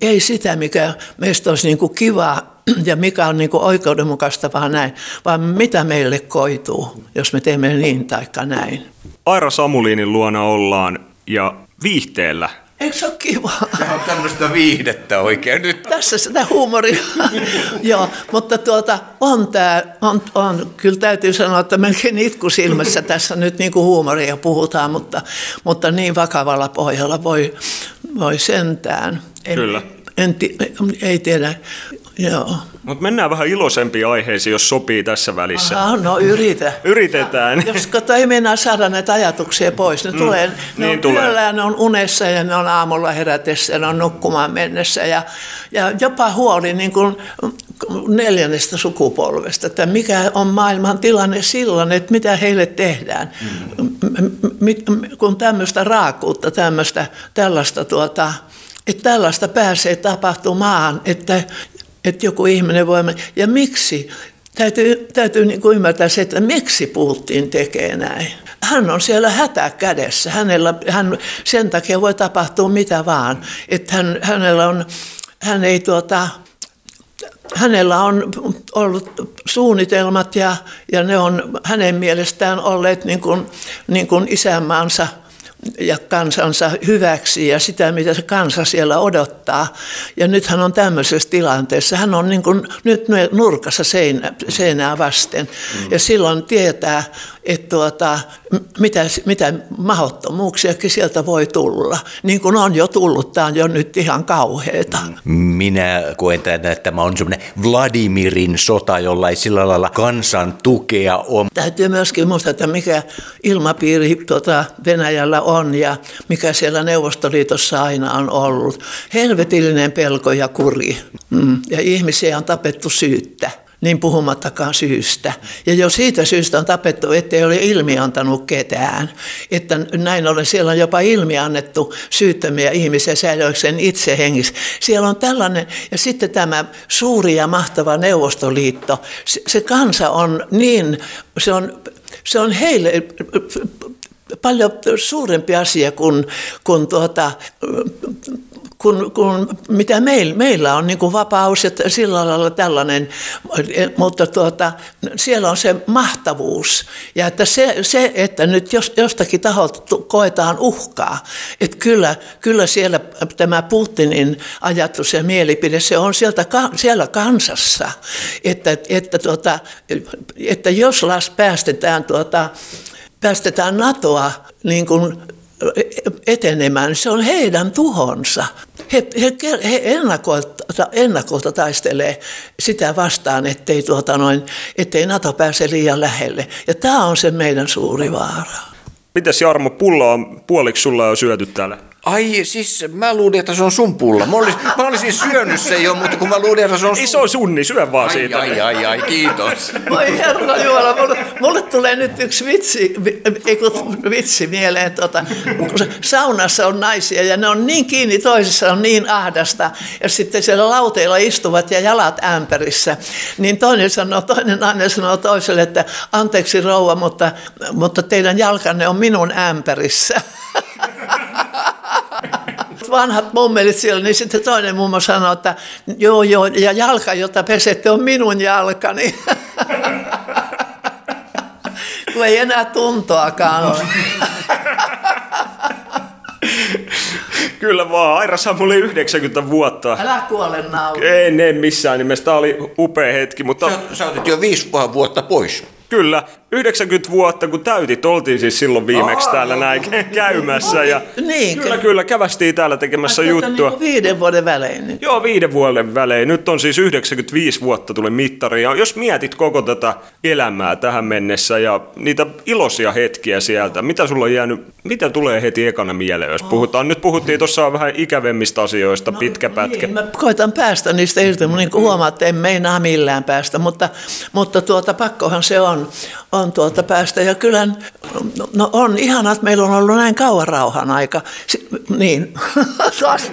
Ei sitä, mikä meistä olisi niin kuin kivaa ja mikä on niin kuin oikeudenmukaista, vaan näin, vaan mitä meille koituu, jos me teemme niin tai näin. Aira Samuliinin luona ollaan ja viihteellä. Eikö se ole kiva? Tämä on tämmöistä viihdettä oikein nyt. Tässä sitä huumoria. Joo, mutta tuota, on tämä, on, on, kyllä täytyy sanoa, että melkein itku silmässä tässä nyt niin kuin huumoria puhutaan, mutta, mutta niin vakavalla pohjalla voi, voi sentään. En, Kyllä. En, ei tiedä, joo. Mutta mennään vähän iloisempiin aiheisiin, jos sopii tässä välissä. Aha, no yritä. Yritetään. Jos kato, ei mennä saada näitä ajatuksia pois. Ne, mm, tulee, ne niin on tulee. yöllä ja ne on unessa ja ne on aamulla herätessä ja ne on nukkumaan mennessä. Ja, ja jopa huoli niin kuin neljännestä sukupolvesta, että mikä on maailman tilanne silloin, että mitä heille tehdään. Mm. Kun tämmöistä raakuutta, tämmöistä, tällaista, tuota, että tällaista pääsee tapahtumaan, että, että joku ihminen voi... Ja miksi? Täytyy, täytyy niin kuin ymmärtää se, että miksi Putin tekee näin. Hän on siellä hätä kädessä. Hänellä, hän, sen takia voi tapahtua mitä vaan. Että hän, hänellä on, hän ei tuota, hänellä on ollut suunnitelmat ja, ja ne on hänen mielestään olleet niin kuin, niin kuin isänmaansa ja kansansa hyväksi ja sitä, mitä se kansa siellä odottaa. Ja nyt hän on tämmöisessä tilanteessa. Hän on niin kuin nyt nurkassa seinä, seinää vasten. Mm. Ja silloin tietää, että tuota, mitä, mitä mahdottomuuksiakin sieltä voi tulla. Niin kuin on jo tullut, tämä on jo nyt ihan kauheeta. Minä koen tämän, että tämä on semmoinen Vladimirin sota, jolla ei sillä lailla kansan tukea on. Täytyy myöskin muistaa, että mikä ilmapiiri tuota Venäjällä on ja mikä siellä Neuvostoliitossa aina on ollut. Helvetillinen pelko ja kuri. Mm. Ja ihmisiä on tapettu syyttä niin puhumattakaan syystä. Ja jo siitä syystä on tapettu, ettei ole ilmiantanut ketään. Että näin ollen siellä on jopa ilmiannettu syyttömiä ihmisiä säilökseen itse hengissä. Siellä on tällainen, ja sitten tämä suuri ja mahtava Neuvostoliitto, se, se kansa on niin, se on, se on heille paljon suurempi asia kuin, kuin tuota, kun, kun mitä meil, meillä on niin kuin vapaus ja sillä lailla tällainen, mutta tuota, siellä on se mahtavuus. Ja että se, se että nyt jos, jostakin taholta koetaan uhkaa, että kyllä, kyllä siellä tämä Putinin ajatus ja mielipide, se on sieltä, siellä kansassa, että, että, tuota, että jos las päästetään, tuota, päästetään NATOa niin kuin etenemään, se on heidän tuhonsa. He, he, he ennakolta, ennakolta taistelee sitä vastaan, ettei, tuota noin, ettei NATO pääse liian lähelle. Ja tämä on se meidän suuri vaara. Mitäs Jarmo, pulla on puoliksi sulla jo syöty täällä? Ai siis, mä luulin, että se on sun pulla. Mä olisin, mä olisin syönyt se jo, mutta kun mä luulin, että se on sun... Ei se on sun, niin syö vaan ai, siitä. Ai, ai, ai, kiitos. Voi herra Jumala, mulle, mulle tulee nyt yksi vitsi, ei vitsi mieleen. Tota, kun saunassa on naisia ja ne on niin kiinni toisissa, on niin ahdasta. Ja sitten siellä lauteilla istuvat ja jalat ämpärissä. Niin toinen, sanoo, toinen nainen sanoo toiselle, että anteeksi rouva, mutta, mutta teidän jalkanne on minun ämpärissä. vanhat mummelit siellä, niin sitten toinen mummo sanoi, että joo joo, ja jalka, jota pesette, on minun jalkani. Kun ei enää tuntoakaan ole. Kyllä vaan, Aira Samuli 90 vuotta. Älä kuole nauru. En, en missään nimessä, tämä oli upea hetki, mutta Sä, sä otit jo viisi vuotta pois. Kyllä, 90 vuotta kun täytit, oltiin siis silloin viimeksi Aa, täällä näin käymässä. Ja Niin, kyllä, ky- kyllä, kävästiin täällä tekemässä juttua. Niin viiden vuoden välein. Niin. Joo, viiden vuoden välein. Nyt on siis 95 vuotta tuli mittari. Ja jos mietit koko tätä elämää tähän mennessä ja niitä iloisia hetkiä sieltä, mitä sulla on jäänyt, mitä tulee heti ekana mieleen, jos puhutaan? Nyt puhuttiin tuossa vähän ikävemmistä asioista, no, pitkä pätkä. Niin, mä koitan päästä niistä irti, mutta niin kuin huomaatte, en meinaa millään päästä, mutta, mutta tuota, pakkohan se on, on tuota päästä. Ja kyllä no on ihanaa, että meillä on ollut näin kauan rauhan aika. Si- niin, taas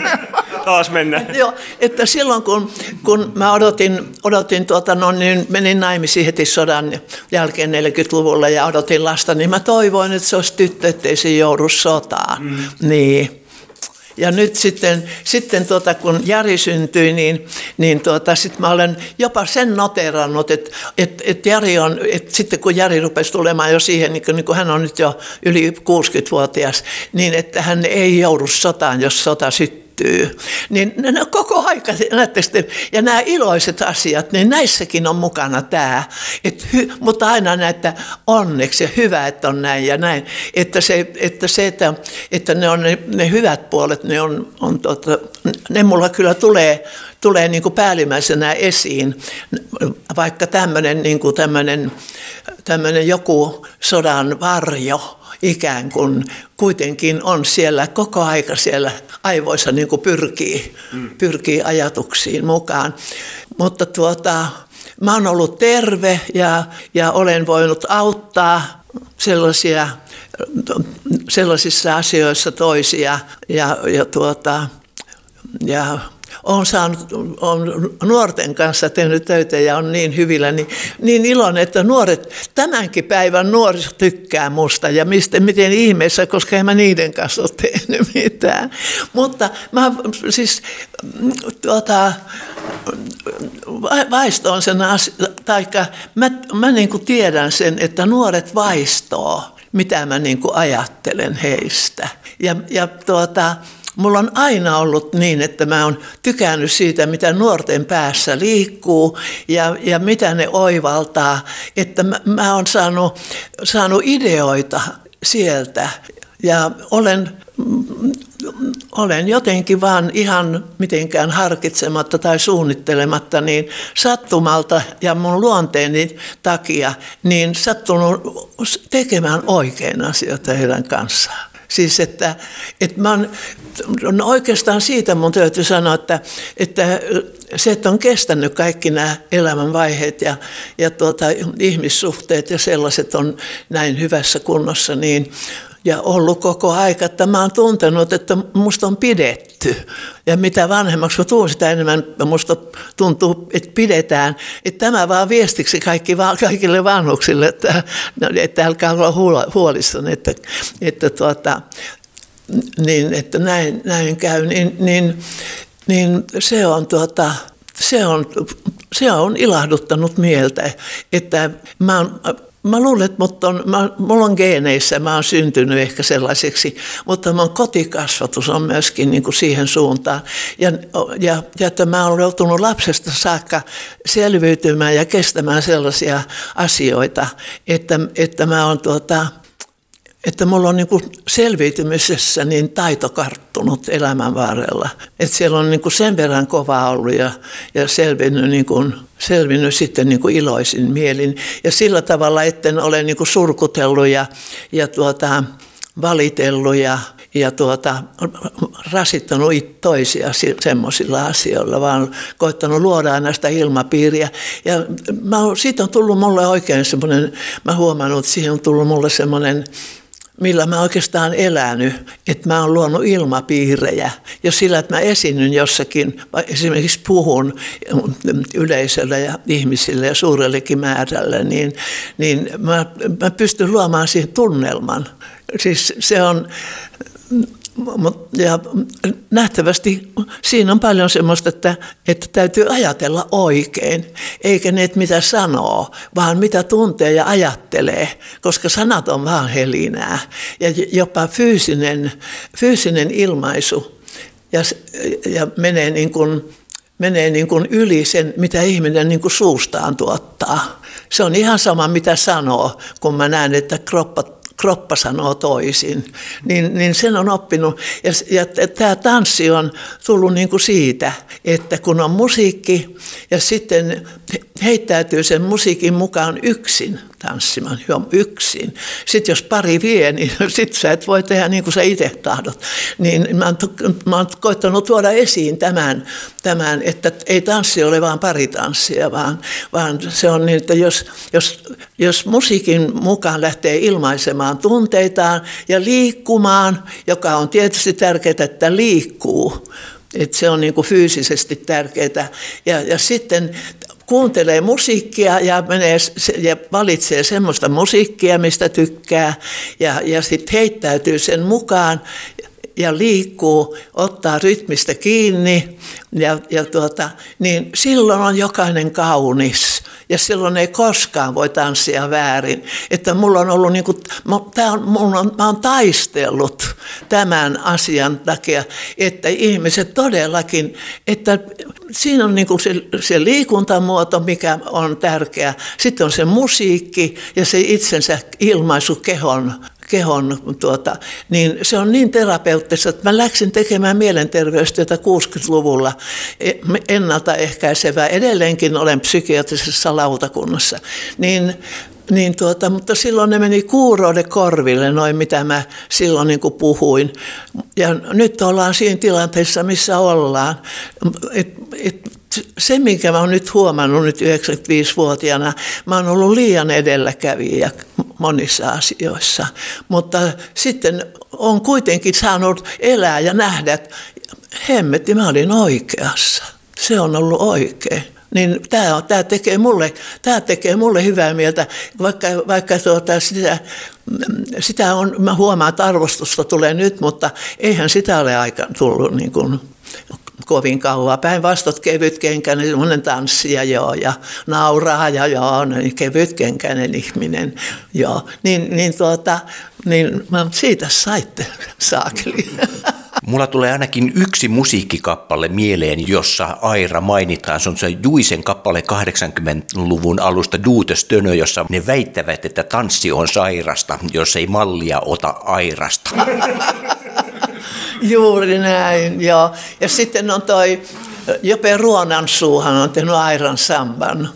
Taas mennään. Joo, että silloin kun, kun mä odotin, odotin tuota, no niin menin naimisiin heti sodan jälkeen 40-luvulla ja odotin lasta, niin mä toivoin, että se olisi tyttö, ettei se joudu sotaan. Mm. Niin. Ja nyt sitten, sitten tuota, kun Jari syntyi, niin, niin tuota, sitten mä olen jopa sen noterannut, että, että, että Jari on, että sitten kun Jari rupesi tulemaan jo siihen, niin kuin, niin kuin hän on nyt jo yli 60-vuotias, niin että hän ei joudu sotaan, jos sota syttyy syttyy, niin ne koko aika, näette, ja nämä iloiset asiat, niin näissäkin on mukana tämä, että hy, mutta aina näitä onneksi ja hyvä, että on näin ja näin, että se, että, se, että, että ne on ne, ne hyvät puolet, ne on, on tota, ne mulla kyllä tulee, tulee niin kuin päällimmäisenä esiin, vaikka tämmöinen niin tämmöinen, tämmöinen joku sodan varjo, ikään kuin kuitenkin on siellä koko aika siellä aivoissa niin kuin pyrkii, mm. pyrkii ajatuksiin mukaan. Mutta tuota, mä oon ollut terve ja, ja olen voinut auttaa sellaisia, sellaisissa asioissa toisia ja, ja, tuota, ja olen saanut, olen nuorten kanssa tehnyt töitä ja on niin hyvillä, niin, niin iloinen, että nuoret, tämänkin päivän nuoriso tykkää musta ja mistä, miten ihmeessä, koska en mä niiden kanssa ole tehnyt mitään. Mutta mä siis tuota, vaistoon sen asia, taikka mä, mä niin kuin tiedän sen, että nuoret vaistoo, mitä mä niin kuin ajattelen heistä. Ja, ja tuota, Mulla on aina ollut niin, että mä oon tykännyt siitä, mitä nuorten päässä liikkuu ja, ja mitä ne oivaltaa. Että mä, mä oon saanut, saanut ideoita sieltä ja olen, olen jotenkin vaan ihan mitenkään harkitsematta tai suunnittelematta, niin sattumalta ja mun luonteeni takia, niin sattunut tekemään oikein asioita heidän kanssaan. Siis että, että mä oon, no oikeastaan siitä mun täytyy sanoa, että, että se, että on kestänyt kaikki nämä elämänvaiheet ja, ja tuota, ihmissuhteet ja sellaiset on näin hyvässä kunnossa, niin ja ollut koko aika, että mä oon tuntenut, että musta on pidetty. Ja mitä vanhemmaksi mä tuun, sitä enemmän musta tuntuu, että pidetään. Että tämä vaan viestiksi kaikki, kaikille vanhuksille, että, että älkää olla huolissanne, että, että, tuota, niin, että näin, näin käy. Niin, niin, niin se on tuota, se on, se on ilahduttanut mieltä, että mä oon Mä luulen, että mut on, mä, mulla on geeneissä, mä oon syntynyt ehkä sellaiseksi, mutta mun kotikasvatus on myöskin niin kuin siihen suuntaan. Ja, ja, ja että mä olen joutunut lapsesta saakka selviytymään ja kestämään sellaisia asioita, että, että mä oon tuota, että mulla on niin kuin selviytymisessä niin taito karttunut elämän varrella. Että siellä on niin kuin sen verran kova ollut ja, ja selvinnyt, niin kuin, selvinnyt sitten niin kuin iloisin mielin. Ja sillä tavalla, etten ole niin kuin surkutellut ja, ja tuota, valitellut ja, ja tuota, rasittanut toisia semmoisilla asioilla, vaan koittanut luoda aina sitä ilmapiiriä. Ja mä, siitä on tullut mulle oikein semmoinen, mä huomannut, että siihen on tullut mulle semmoinen millä mä oikeastaan elänyt, että mä oon luonut ilmapiirejä. Ja sillä, että mä esinnyn jossakin, esimerkiksi puhun yleisölle ja ihmisille ja suurellekin määrälle, niin, niin mä, mä pystyn luomaan siihen tunnelman. Siis se on, ja nähtävästi siinä on paljon semmoista, että, että täytyy ajatella oikein, eikä ne, että mitä sanoo, vaan mitä tuntee ja ajattelee, koska sanat on vaan helinää. Ja jopa fyysinen, fyysinen ilmaisu ja, ja menee, niin kuin, menee niin kuin yli sen, mitä ihminen niin kuin suustaan tuottaa. Se on ihan sama, mitä sanoo, kun mä näen, että kroppa kroppa sanoo toisin, niin, niin sen on oppinut. Ja, ja tämä tanssi on tullut niin kuin siitä, että kun on musiikki ja sitten heittäytyy sen musiikin mukaan yksin tanssimaan, jo yksin. Sitten jos pari vie, niin sitten sä et voi tehdä niin kuin sä itse tahdot. Niin mä oon, mä oon koittanut tuoda esiin tämän, tämän, että ei tanssi ole vain paritanssia, vaan, vaan se on niin, että jos, jos, jos musiikin mukaan lähtee ilmaisemaan tunteitaan ja liikkumaan, joka on tietysti tärkeää, että liikkuu, että se on niin kuin fyysisesti tärkeää. Ja, ja sitten kuuntelee musiikkia ja, menee, ja valitsee semmoista musiikkia, mistä tykkää ja, ja sitten heittäytyy sen mukaan ja liikkuu, ottaa rytmistä kiinni, ja, ja tuota, niin silloin on jokainen kaunis. Ja silloin ei koskaan voi tanssia väärin. Että mulla on ollut niin kuin, mä, on, mulla on, mä oon taistellut tämän asian takia, että ihmiset todellakin, että siinä on niin kuin se, se liikuntamuoto, mikä on tärkeä. Sitten on se musiikki ja se itsensä ilmaisu kehon kehon, tuota, niin se on niin terapeuttista, että mä läksin tekemään mielenterveystyötä 60-luvulla e, ennaltaehkäisevää. Edelleenkin olen psykiatrisessa lautakunnassa. Niin niin tuota, mutta silloin ne meni kuuroille korville, noin mitä mä silloin niin kuin puhuin. Ja nyt ollaan siinä tilanteessa, missä ollaan. Et, et, se, minkä mä oon nyt huomannut nyt 95-vuotiaana, mä oon ollut liian edelläkävijä monissa asioissa. Mutta sitten on kuitenkin saanut elää ja nähdä, että hemmetti, mä olin oikeassa. Se on ollut oikein niin tämä, tämä, tekee mulle, tämä tekee mulle hyvää mieltä, vaikka, vaikka tuota, sitä, sitä on, mä huomaan, että arvostusta tulee nyt, mutta eihän sitä ole aika tullut niin kuin, kovin kauan. Päinvastoin kevytkenkäinen, semmoinen tanssija joo, ja nauraa ja joo, niin kevytkenkäinen ihminen. Joo. Niin, niin, tuota, niin mä siitä saitte saakeli. Mulla tulee ainakin yksi musiikkikappale mieleen, jossa Aira mainitaan. Se on se Juisen kappale 80-luvun alusta Duutestönö, jossa ne väittävät, että tanssi on sairasta, jos ei mallia ota Airasta. Juuri näin, joo. Ja sitten on toi Jope Ruonansuuhan on tehnyt Airan samban.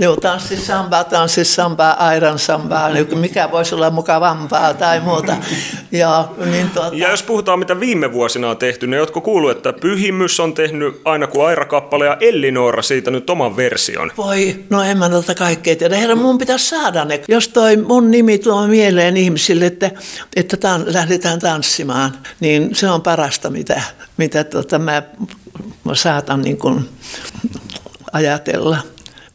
Joo, tanssi samba, tanssi samba, airan samba, niin mikä voisi olla mukavampaa tai muuta. Ja, niin tuota... ja jos puhutaan, mitä viime vuosina on tehty, niin oletko kuullut, että Pyhimys on tehnyt aina kuin Aira-kappale ja Ellinora siitä nyt oman version? Voi, no en mä tota kaikkea tiedä. Herra, mun pitäisi saada ne. Jos toi mun nimi tuo mieleen ihmisille, että, että tan, lähdetään tanssimaan, niin se on parasta, mitä, mitä tota mä, mä saatan niin kuin ajatella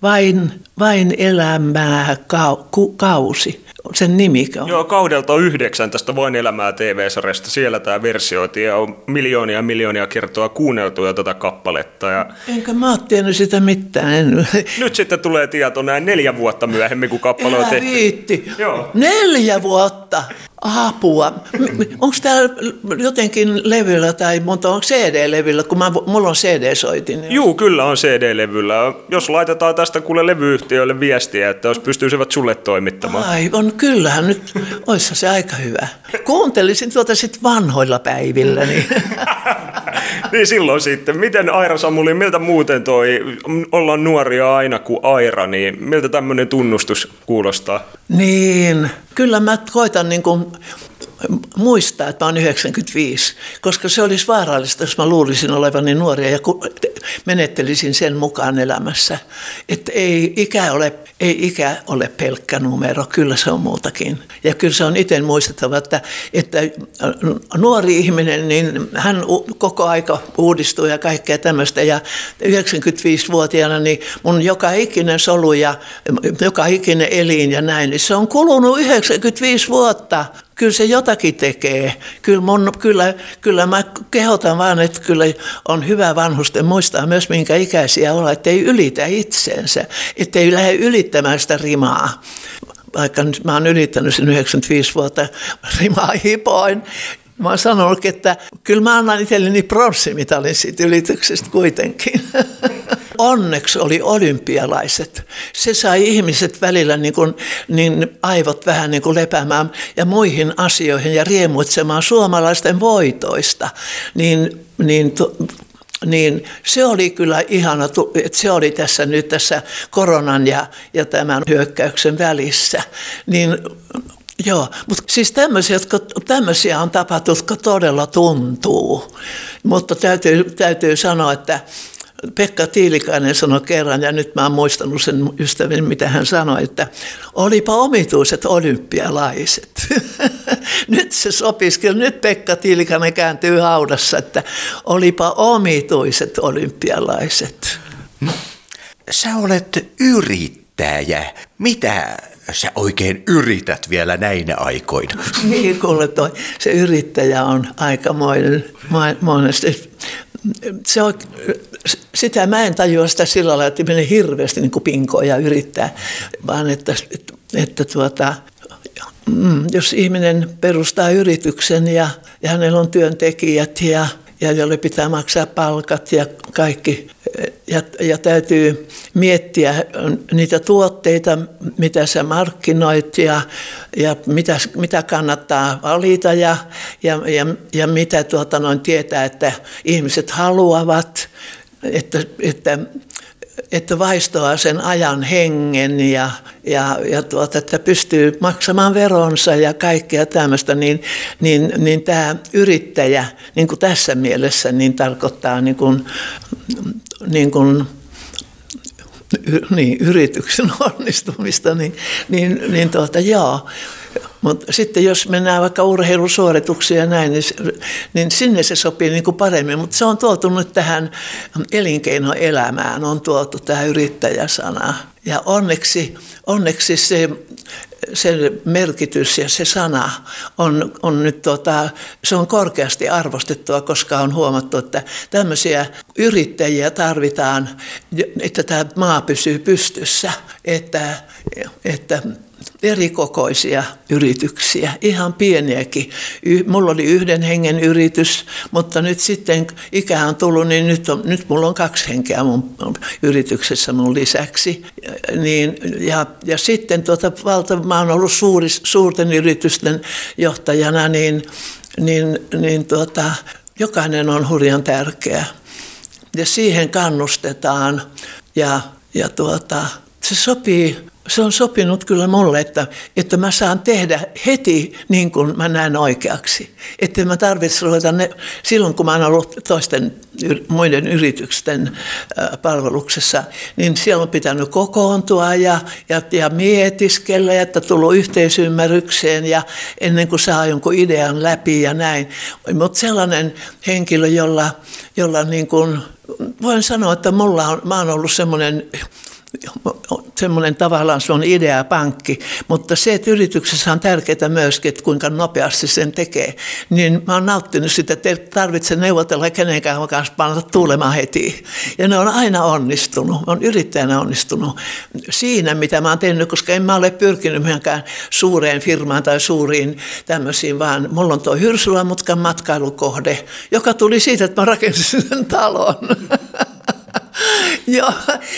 vain, vain elämää kau, ku, kausi. Sen nimi on. Joo, kaudelta yhdeksän tästä Vain elämää TV-sarjasta. Siellä tämä versioitiin ja on miljoonia miljoonia kertoa kuunneltu jo tätä kappaletta. Ja... Enkä mä oon tiennyt sitä mitään. Nyt sitten tulee tieto näin neljä vuotta myöhemmin, kun kappale on tehty. viitti. Joo. Neljä vuotta! Apua. Onko tämä jotenkin levyllä tai monta on CD-levyllä, kun mä, mulla on CD-soitin? Niin Juu, kyllä on CD-levyllä. Jos laitetaan tästä kuule levyyhtiöille viestiä, että jos pystyisivät sulle toimittamaan. Aivan, kyllähän nyt olisi se aika hyvä. Kuuntelisin tuota sitten vanhoilla päivillä. Niin. niin silloin sitten. Miten Aira Samuli, miltä muuten toi, ollaan nuoria aina kuin Aira, niin miltä tämmöinen tunnustus kuulostaa? Niin, kyllä mä koitan niin kuin うん。Muistaa, että mä oon 95, koska se olisi vaarallista, jos mä luulisin olevani nuoria ja menettelisin sen mukaan elämässä. Että ei ikä ole, ei ikä ole pelkkä numero, kyllä se on muutakin. Ja kyllä se on itse muistettava, että, että nuori ihminen, niin hän koko aika uudistuu ja kaikkea tämmöistä. Ja 95-vuotiaana niin mun joka ikinen solu ja joka ikinen elin ja näin, niin se on kulunut 95 vuotta kyllä se jotakin tekee. Kyllä, mun, kyllä, kyllä mä kehotan vaan, että kyllä on hyvä vanhusten muistaa myös minkä ikäisiä olla, ettei ylitä itseensä, ettei lähde ylittämään sitä rimaa vaikka nyt mä oon ylittänyt sen 95 vuotta rimaa hipoin, Mä oon sanonut, että kyllä mä annan itselleni pronssimitalin siitä ylityksestä kuitenkin. Onneksi oli olympialaiset. Se sai ihmiset välillä niin, kuin, niin aivot vähän niin kuin lepäämään ja muihin asioihin ja riemuitsemaan suomalaisten voitoista. Niin, niin niin se oli kyllä ihana, että se oli tässä nyt tässä koronan ja, ja tämän hyökkäyksen välissä. Niin Joo, mutta siis tämmöisiä, jotka, tämmöisiä on tapahtunut, jotka todella tuntuu. Mutta täytyy, täytyy sanoa, että Pekka Tiilikainen sanoi kerran, ja nyt mä oon muistanut sen ystävän, mitä hän sanoi, että olipa omituiset olympialaiset. nyt se sopisi, nyt Pekka Tiilikainen kääntyy haudassa, että olipa omituiset olympialaiset. Sä olet yrittäjä. Mitä Sä oikein yrität vielä näinä aikoina. Niin, kuule toi, se yrittäjä on aikamoinen. Monesti. Se on, sitä mä en tajua sitä sillä lailla, että menee hirveästi niin pinkoa ja yrittää, vaan että, että, että tuota, mm, jos ihminen perustaa yrityksen ja, ja hänellä on työntekijät ja ja jolle pitää maksaa palkat ja kaikki. Ja, ja täytyy miettiä niitä tuotteita, mitä sä markkinoit ja, ja mitä, mitä kannattaa valita ja, ja, ja, ja mitä tuota noin tietää, että ihmiset haluavat. Että, että että vaistoaa sen ajan hengen ja, ja, ja tuota, että pystyy maksamaan veronsa ja kaikkea tämmöistä, niin, niin, niin tämä yrittäjä niin kuin tässä mielessä niin tarkoittaa niin kuin, niin kuin, niin, yrityksen onnistumista, niin, niin, niin tuota, joo. Mutta sitten jos mennään vaikka urheilusuorituksiin ja näin, niin, niin sinne se sopii niin kuin paremmin. Mutta se on tuotu nyt tähän elinkeinoelämään, on tuotu tämä yrittäjäsana. Ja onneksi, onneksi se, se merkitys ja se sana on, on nyt tuota, se on korkeasti arvostettua, koska on huomattu, että tämmöisiä yrittäjiä tarvitaan, että tämä maa pysyy pystyssä, että, että erikokoisia yrityksiä, ihan pieniäkin. Mulla oli yhden hengen yritys, mutta nyt sitten ikä on tullut, niin nyt, on, nyt mulla on kaksi henkeä mun yrityksessä mun lisäksi. Niin, ja, ja sitten tuota, valta, mä oon ollut suuri, suurten yritysten johtajana, niin, niin, niin tuota, jokainen on hurjan tärkeä. Ja siihen kannustetaan ja, ja tuota, se sopii se on sopinut kyllä mulle, että, että mä saan tehdä heti niin kuin mä näen oikeaksi. Että mä tarvitsen ruveta ne, silloin kun mä oon ollut toisten muiden yritysten palveluksessa, niin siellä on pitänyt kokoontua ja, ja, ja mietiskellä, että tullut yhteisymmärrykseen ja ennen kuin saa jonkun idean läpi ja näin. Mutta sellainen henkilö, jolla, jolla niin kuin, voin sanoa, että mulla on, mä oon ollut semmoinen semmoinen tavallaan se on ideapankki, mutta se, että yrityksessä on tärkeää myöskin, että kuinka nopeasti sen tekee, niin mä oon nauttinut sitä, että ei tarvitse neuvotella kenenkään kanssa panna tuulemaan heti. Ja ne on aina onnistunut, mä oon yrittäjänä onnistunut siinä, mitä mä oon tehnyt, koska en mä ole pyrkinyt mihinkään suureen firmaan tai suuriin tämmöisiin, vaan mulla on tuo Hyrsulamutkan matkailukohde, joka tuli siitä, että mä rakensin sen talon. joo,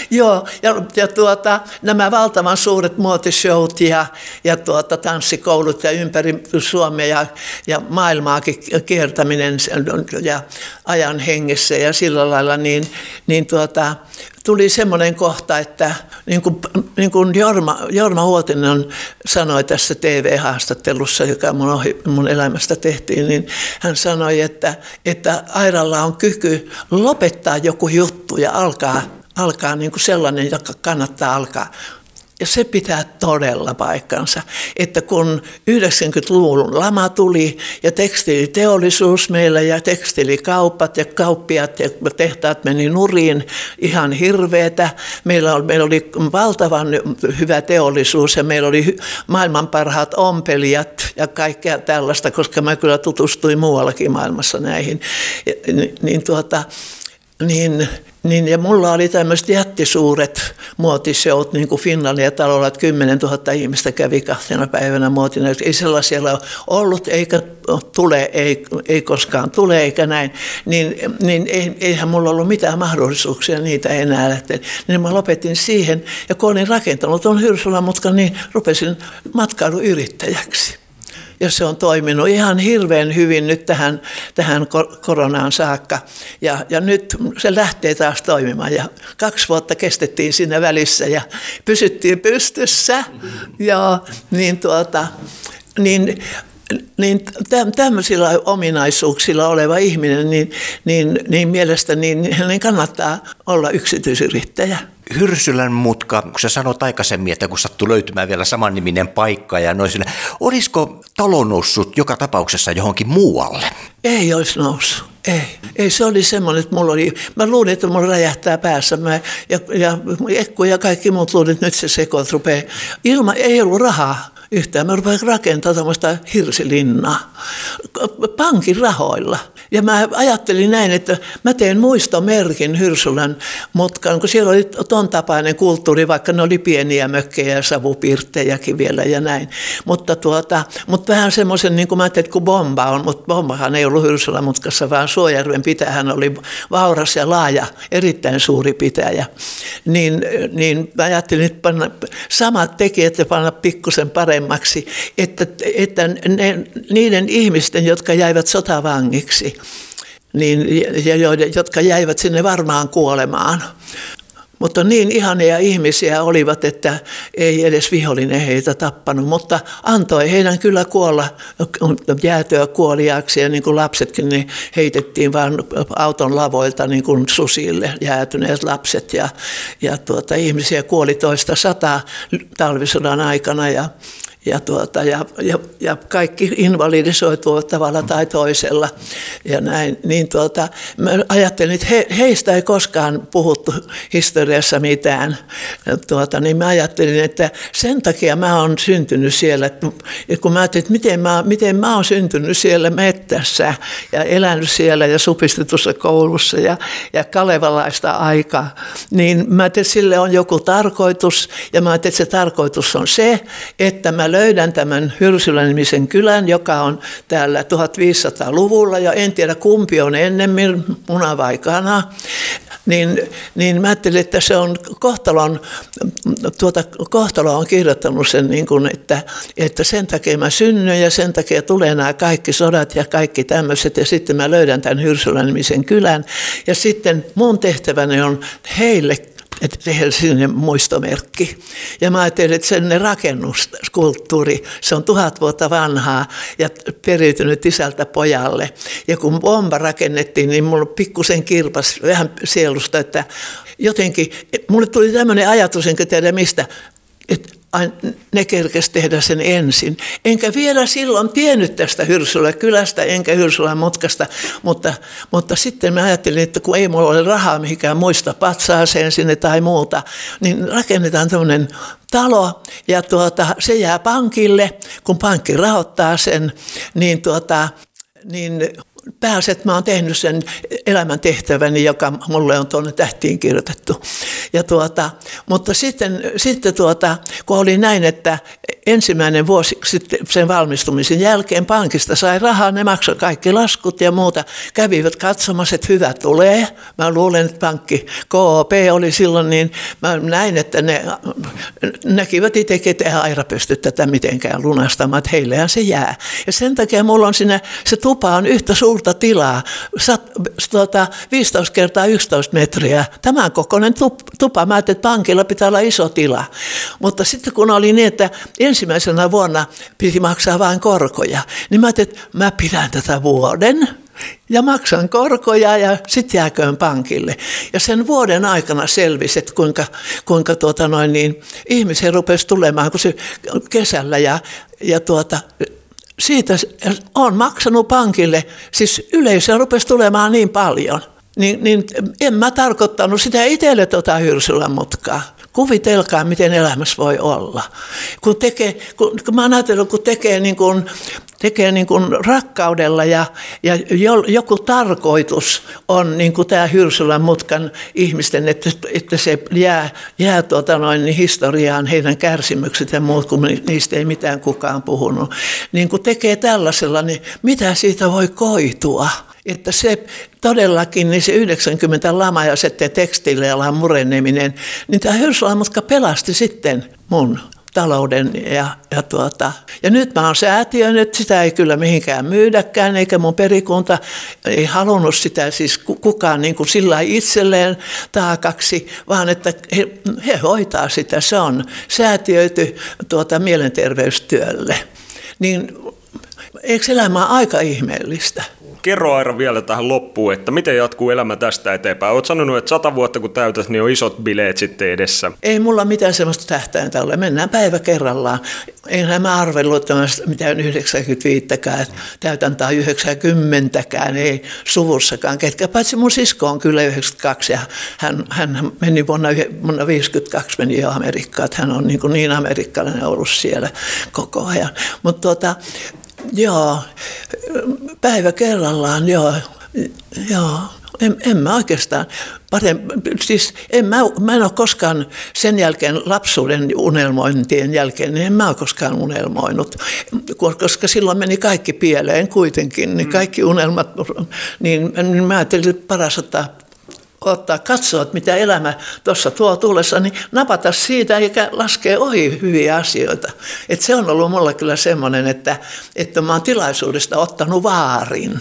joo. Ja, ja tuota, nämä valtavan suuret muotishowt ja, ja tuota, tanssikoulut ja ympäri Suomea ja, ja maailmaakin kiertäminen ja ajan hengessä ja sillä lailla, niin, niin tuota, tuli semmoinen kohta, että niin kuin, niin kuin Jorma, Jorma Huotinen sanoi tässä TV-haastattelussa, joka mun, ohi, mun elämästä tehtiin, niin hän sanoi, että, että Airalla on kyky lopettaa joku juttu ja alkaa, alkaa niin kuin sellainen, joka kannattaa alkaa. Ja se pitää todella paikkansa, että kun 90-luvun lama tuli ja tekstiiliteollisuus meillä ja tekstiilikaupat ja kauppiat ja tehtaat meni nuriin ihan hirveetä. Meillä oli, meillä oli valtavan hyvä teollisuus ja meillä oli maailman parhaat ompelijat ja kaikkea tällaista, koska mä kyllä tutustuin muuallakin maailmassa näihin. Niin, tuota, niin niin, ja mulla oli tämmöiset jättisuuret muotiseut, niin kuin Finlandia talolla, että 10 000 ihmistä kävi kahtena päivänä muotina. Ei sellaisia ole ollut, eikä tule, ei, ei koskaan tule, eikä näin. Niin, niin eihän mulla ollut mitään mahdollisuuksia niitä enää lähteä. Niin mä lopetin siihen, ja kun olin rakentanut tuon Hyrsula, niin rupesin matkailuyrittäjäksi ja se on toiminut ihan hirveän hyvin nyt tähän, tähän koronaan saakka. Ja, ja nyt se lähtee taas toimimaan ja kaksi vuotta kestettiin siinä välissä ja pysyttiin pystyssä. Ja niin tuota, niin niin tämmöisillä ominaisuuksilla oleva ihminen, niin, niin, niin mielestäni niin hänen kannattaa olla yksityisyrittäjä. Hyrsylän mutka, kun sä sanoit aikaisemmin, että kun sattui löytymään vielä samanniminen paikka ja noin sillä, olisiko talo noussut joka tapauksessa johonkin muualle? Ei olisi noussut. Ei, ei se oli semmoinen, että mulla oli, mä luulin, että mulla räjähtää päässä mä, ja, ja Ekku ja kaikki muut luulin, että nyt se sekoit rupeaa. Ilma, ei ollut rahaa yhtään. Mä rupesin rakentamaan tämmöistä hirsilinnaa pankin rahoilla. Ja mä ajattelin näin, että mä teen muistomerkin Hyrsylän mutkaan, kun siellä oli ton tapainen kulttuuri, vaikka ne oli pieniä mökkejä ja savupirttejäkin vielä ja näin. Mutta, tuota, mutta vähän semmoisen, niin kuin mä ajattelin, kun bomba on, mutta bombahan ei ollut Hyrsylän mutkassa, vaan Suojärven pitäjähän oli vauras ja laaja, erittäin suuri pitäjä. Niin, niin mä ajattelin, että panna samat tekijät ja panna pikkusen paremmaksi, että, että ne, niiden ihmisten, jotka jäivät sotavangiksi, niin, ja joiden, jotka jäivät sinne varmaan kuolemaan. Mutta niin ihania ihmisiä olivat, että ei edes vihollinen heitä tappanut, mutta antoi heidän kyllä kuolla, jäätyä kuoliaaksi. Ja niin kuin lapsetkin niin heitettiin vain auton lavoilta niin kuin susille jäätyneet lapset. Ja, ja tuota, ihmisiä kuoli toista sataa talvisodan aikana. Ja ja, tuota, ja, ja, ja kaikki invalidisoituvat tavalla tai toisella. Ja näin, niin tuota, mä ajattelin, että he, heistä ei koskaan puhuttu historiassa mitään. Tuota, niin mä ajattelin, että sen takia mä oon syntynyt siellä. Että kun mä ajattelin, että miten mä, miten mä oon syntynyt siellä mettässä ja elänyt siellä ja supistetussa koulussa ja, ja kalevalaista aikaa, niin mä ajattelin, että sille on joku tarkoitus. Ja mä ajattelin, että se tarkoitus on se, että mä löydän tämän Hyrsylän-nimisen kylän, joka on täällä 1500-luvulla ja en tiedä kumpi on ennemmin, muna vai kana. Niin, niin mä ajattelin, että se on kohtalon, tuota, kohtalo on kirjoittanut sen, niin kuin, että, että sen takia mä synnyin ja sen takia tulee nämä kaikki sodat ja kaikki tämmöiset. Ja sitten mä löydän tämän Hyrsylän-nimisen kylän. Ja sitten mun tehtäväni on heille että tehdään sinne muistomerkki. Ja mä ajattelin, että sen rakennuskulttuuri, se on tuhat vuotta vanhaa ja periytynyt isältä pojalle. Ja kun bomba rakennettiin, niin mulla pikkusen kirpas vähän sielusta, että jotenkin, mulle tuli tämmöinen ajatus, enkä tiedä mistä, että ne kerkesi tehdä sen ensin. Enkä vielä silloin tiennyt tästä Hyrsylä kylästä, enkä Hyrsylän mutkasta, mutta, mutta sitten mä ajattelin, että kun ei mulla ole rahaa mihinkään muista patsaaseen sinne tai muuta, niin rakennetaan tämmöinen talo ja tuota, se jää pankille, kun pankki rahoittaa sen, niin, tuota, niin pääset, mä oon tehnyt sen elämäntehtäväni, joka mulle on tuonne tähtiin kirjoitettu. Ja tuota, mutta sitten, sitten tuota, kun oli näin, että ensimmäinen vuosi sitten sen valmistumisen jälkeen pankista sai rahaa, ne maksoi kaikki laskut ja muuta. Kävivät katsomassa, että hyvä tulee. Mä luulen, että pankki KOP oli silloin, niin mä näin, että ne näkivät itsekin, että ei Aira pysty tätä mitenkään lunastamaan, että heillehän se jää. Ja sen takia mulla on siinä, se tupa on yhtä suurta tilaa, sat, tuota, 15 kertaa 11 metriä. Tämän kokoinen tupa. Mä ajattelin, että pankilla pitää olla iso tila. Mutta sitten kun oli niin, että ensimmäisenä vuonna piti maksaa vain korkoja, niin mä ajattelin, että mä pidän tätä vuoden ja maksan korkoja ja sitten jääköön pankille. Ja sen vuoden aikana selvisi, että kuinka, kuinka tuota noin niin, ihmisiä rupesi tulemaan kun se kesällä ja, ja tuota, siitä on maksanut pankille, siis yleisö rupesi tulemaan niin paljon, niin, niin en mä tarkoittanut sitä itselle tuota Hyrsylän mutkaa. Kuvitelkaa, miten elämässä voi olla. Kun, tekee, kun, kun mä oon ajatellut, kun tekee, niin kuin, tekee niin kuin rakkaudella ja, ja joku tarkoitus on niin kuin tämä Hyrsylän mutkan ihmisten, että, että se jää, jää tuota noin, niin historiaan heidän kärsimykset ja muut, kun niistä ei mitään kukaan puhunut. Niin kun tekee tällaisella, niin mitä siitä voi koitua? Että se todellakin, niin se 90 lama ja sitten tekstiilialan mureneminen, niin tämä Hyrsalamutka pelasti sitten mun talouden. Ja, ja, tuota, ja nyt mä oon säätiö, nyt sitä ei kyllä mihinkään myydäkään, eikä mun perikunta ei halunnut sitä siis kukaan niin kuin sillä itselleen taakaksi, vaan että he, he hoitaa sitä. Se on säätiöity tuota, mielenterveystyölle. Niin eikö elämä aika ihmeellistä? Kerro Aira vielä tähän loppuun, että miten jatkuu elämä tästä eteenpäin. Olet sanonut, että sata vuotta kun täytät, niin on isot bileet sitten edessä. Ei mulla mitään sellaista tähtäintä ole. Mennään päivä kerrallaan. Enhän mä arvellut mitään 95-kään, täytän tai 90-kään, ei suvussakaan. Ketkä paitsi mun sisko on kyllä 92 ja hän, hän meni vuonna, vuonna 52 meni jo Amerikkaan. Hän on niin, niin amerikkalainen ollut siellä koko ajan. Mutta tuota, joo, päivä kerrallaan, joo, joo. En, en mä oikeastaan, parempi, siis en mä, mä en ole koskaan sen jälkeen lapsuuden unelmointien jälkeen, niin en mä ole koskaan unelmoinut, koska silloin meni kaikki pieleen kuitenkin, niin mm. kaikki unelmat, niin, niin mä ajattelin, että paras ottaa ottaa, katsoa, että mitä elämä tuossa tuo tullessa, niin napata siitä eikä laskee ohi hyviä asioita. Et se on ollut mulla kyllä semmoinen, että, että mä oon tilaisuudesta ottanut vaarin.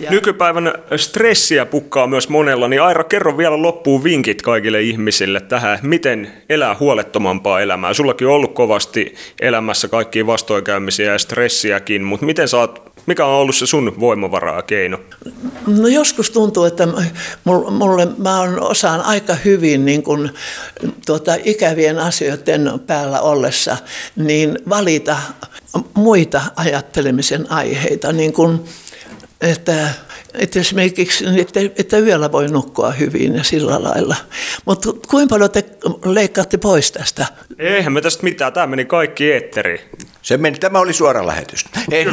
Ja. Nykypäivän stressiä pukkaa myös monella, niin Aira, kerro vielä loppuun vinkit kaikille ihmisille tähän, miten elää huolettomampaa elämää. Sullakin on ollut kovasti elämässä kaikkia vastoinkäymisiä ja stressiäkin, mutta miten saat mikä on ollut se sun voimavaraa keino? No joskus tuntuu, että mulle, mä on osaan aika hyvin niin kun, tuota, ikävien asioiden päällä ollessa, niin valita muita ajattelemisen aiheita, niin kun, että että esimerkiksi, että, että yöllä voi nukkua hyvin ja sillä lailla. Mutta kuinka paljon te leikkaatte pois tästä? Eihän me tästä mitään, tämä meni kaikki eetteri. Se meni, tämä oli suora lähetys. Ei,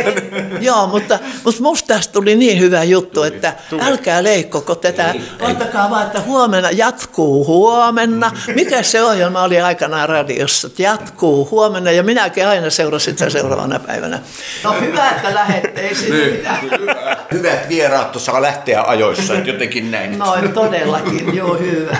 Joo, mutta, mutta musta tästä tuli niin hyvä juttu, että älkää leikkoko tätä. Ottakaa vaan, että huomenna jatkuu huomenna. Mikä se ohjelma oli aikanaan radiossa? Jatkuu huomenna ja minäkin aina seurasin sitä seuraavana päivänä. No hyvä, että lähette, ei niin. Hyvät vieraat saa lähteä ajoissa, jotenkin näin. Noin todellakin, joo hyvä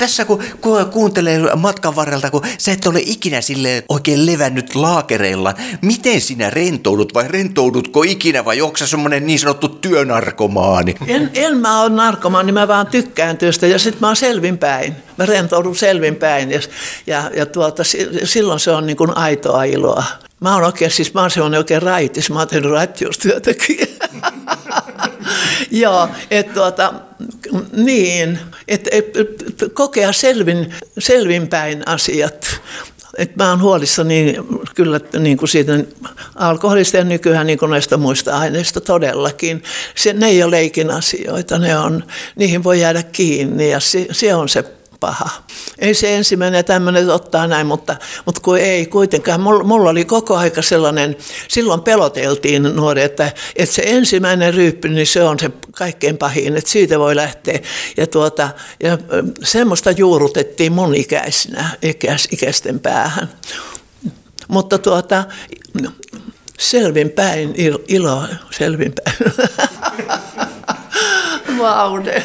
tässä kun, kun kuuntelee matkan varrelta, kun sä et ole ikinä sille oikein levännyt laakereilla, miten sinä rentoudut vai rentoudutko ikinä vai onko semmoinen niin sanottu työnarkomaani? En, en mä ole narkomaani, mä vaan tykkään työstä ja sitten mä oon selvinpäin. Mä rentoudun selvinpäin ja, ja, ja tuota, silloin se on niin kuin aitoa iloa. Mä oon oikein, siis mä oon semmoinen oikein raitis, mä oon tehnyt raittiustyötäkin. Joo, että tuota, niin, että et, et, kokea selvin, selvinpäin asiat. Et mä oon huolissani kyllä niin kuin siitä alkoholista ja nykyään niin kuin näistä muista aineista todellakin. Se, ne ei ole leikin asioita, ne on, niihin voi jäädä kiinni ja se, se on se paha. Ei se ensimmäinen tämmöinen ottaa näin, mutta, mutta kun ei kuitenkaan. Mulla, mulla oli koko aika sellainen, silloin peloteltiin nuori, että, että se ensimmäinen ryyppy, niin se on se kaikkein pahin, että siitä voi lähteä. Ja, tuota, ja semmoista juurutettiin mun ikäisinä, ikäis, ikäisten päähän. Mutta tuota, selvinpäin, ilo, selvinpäin. Vaude.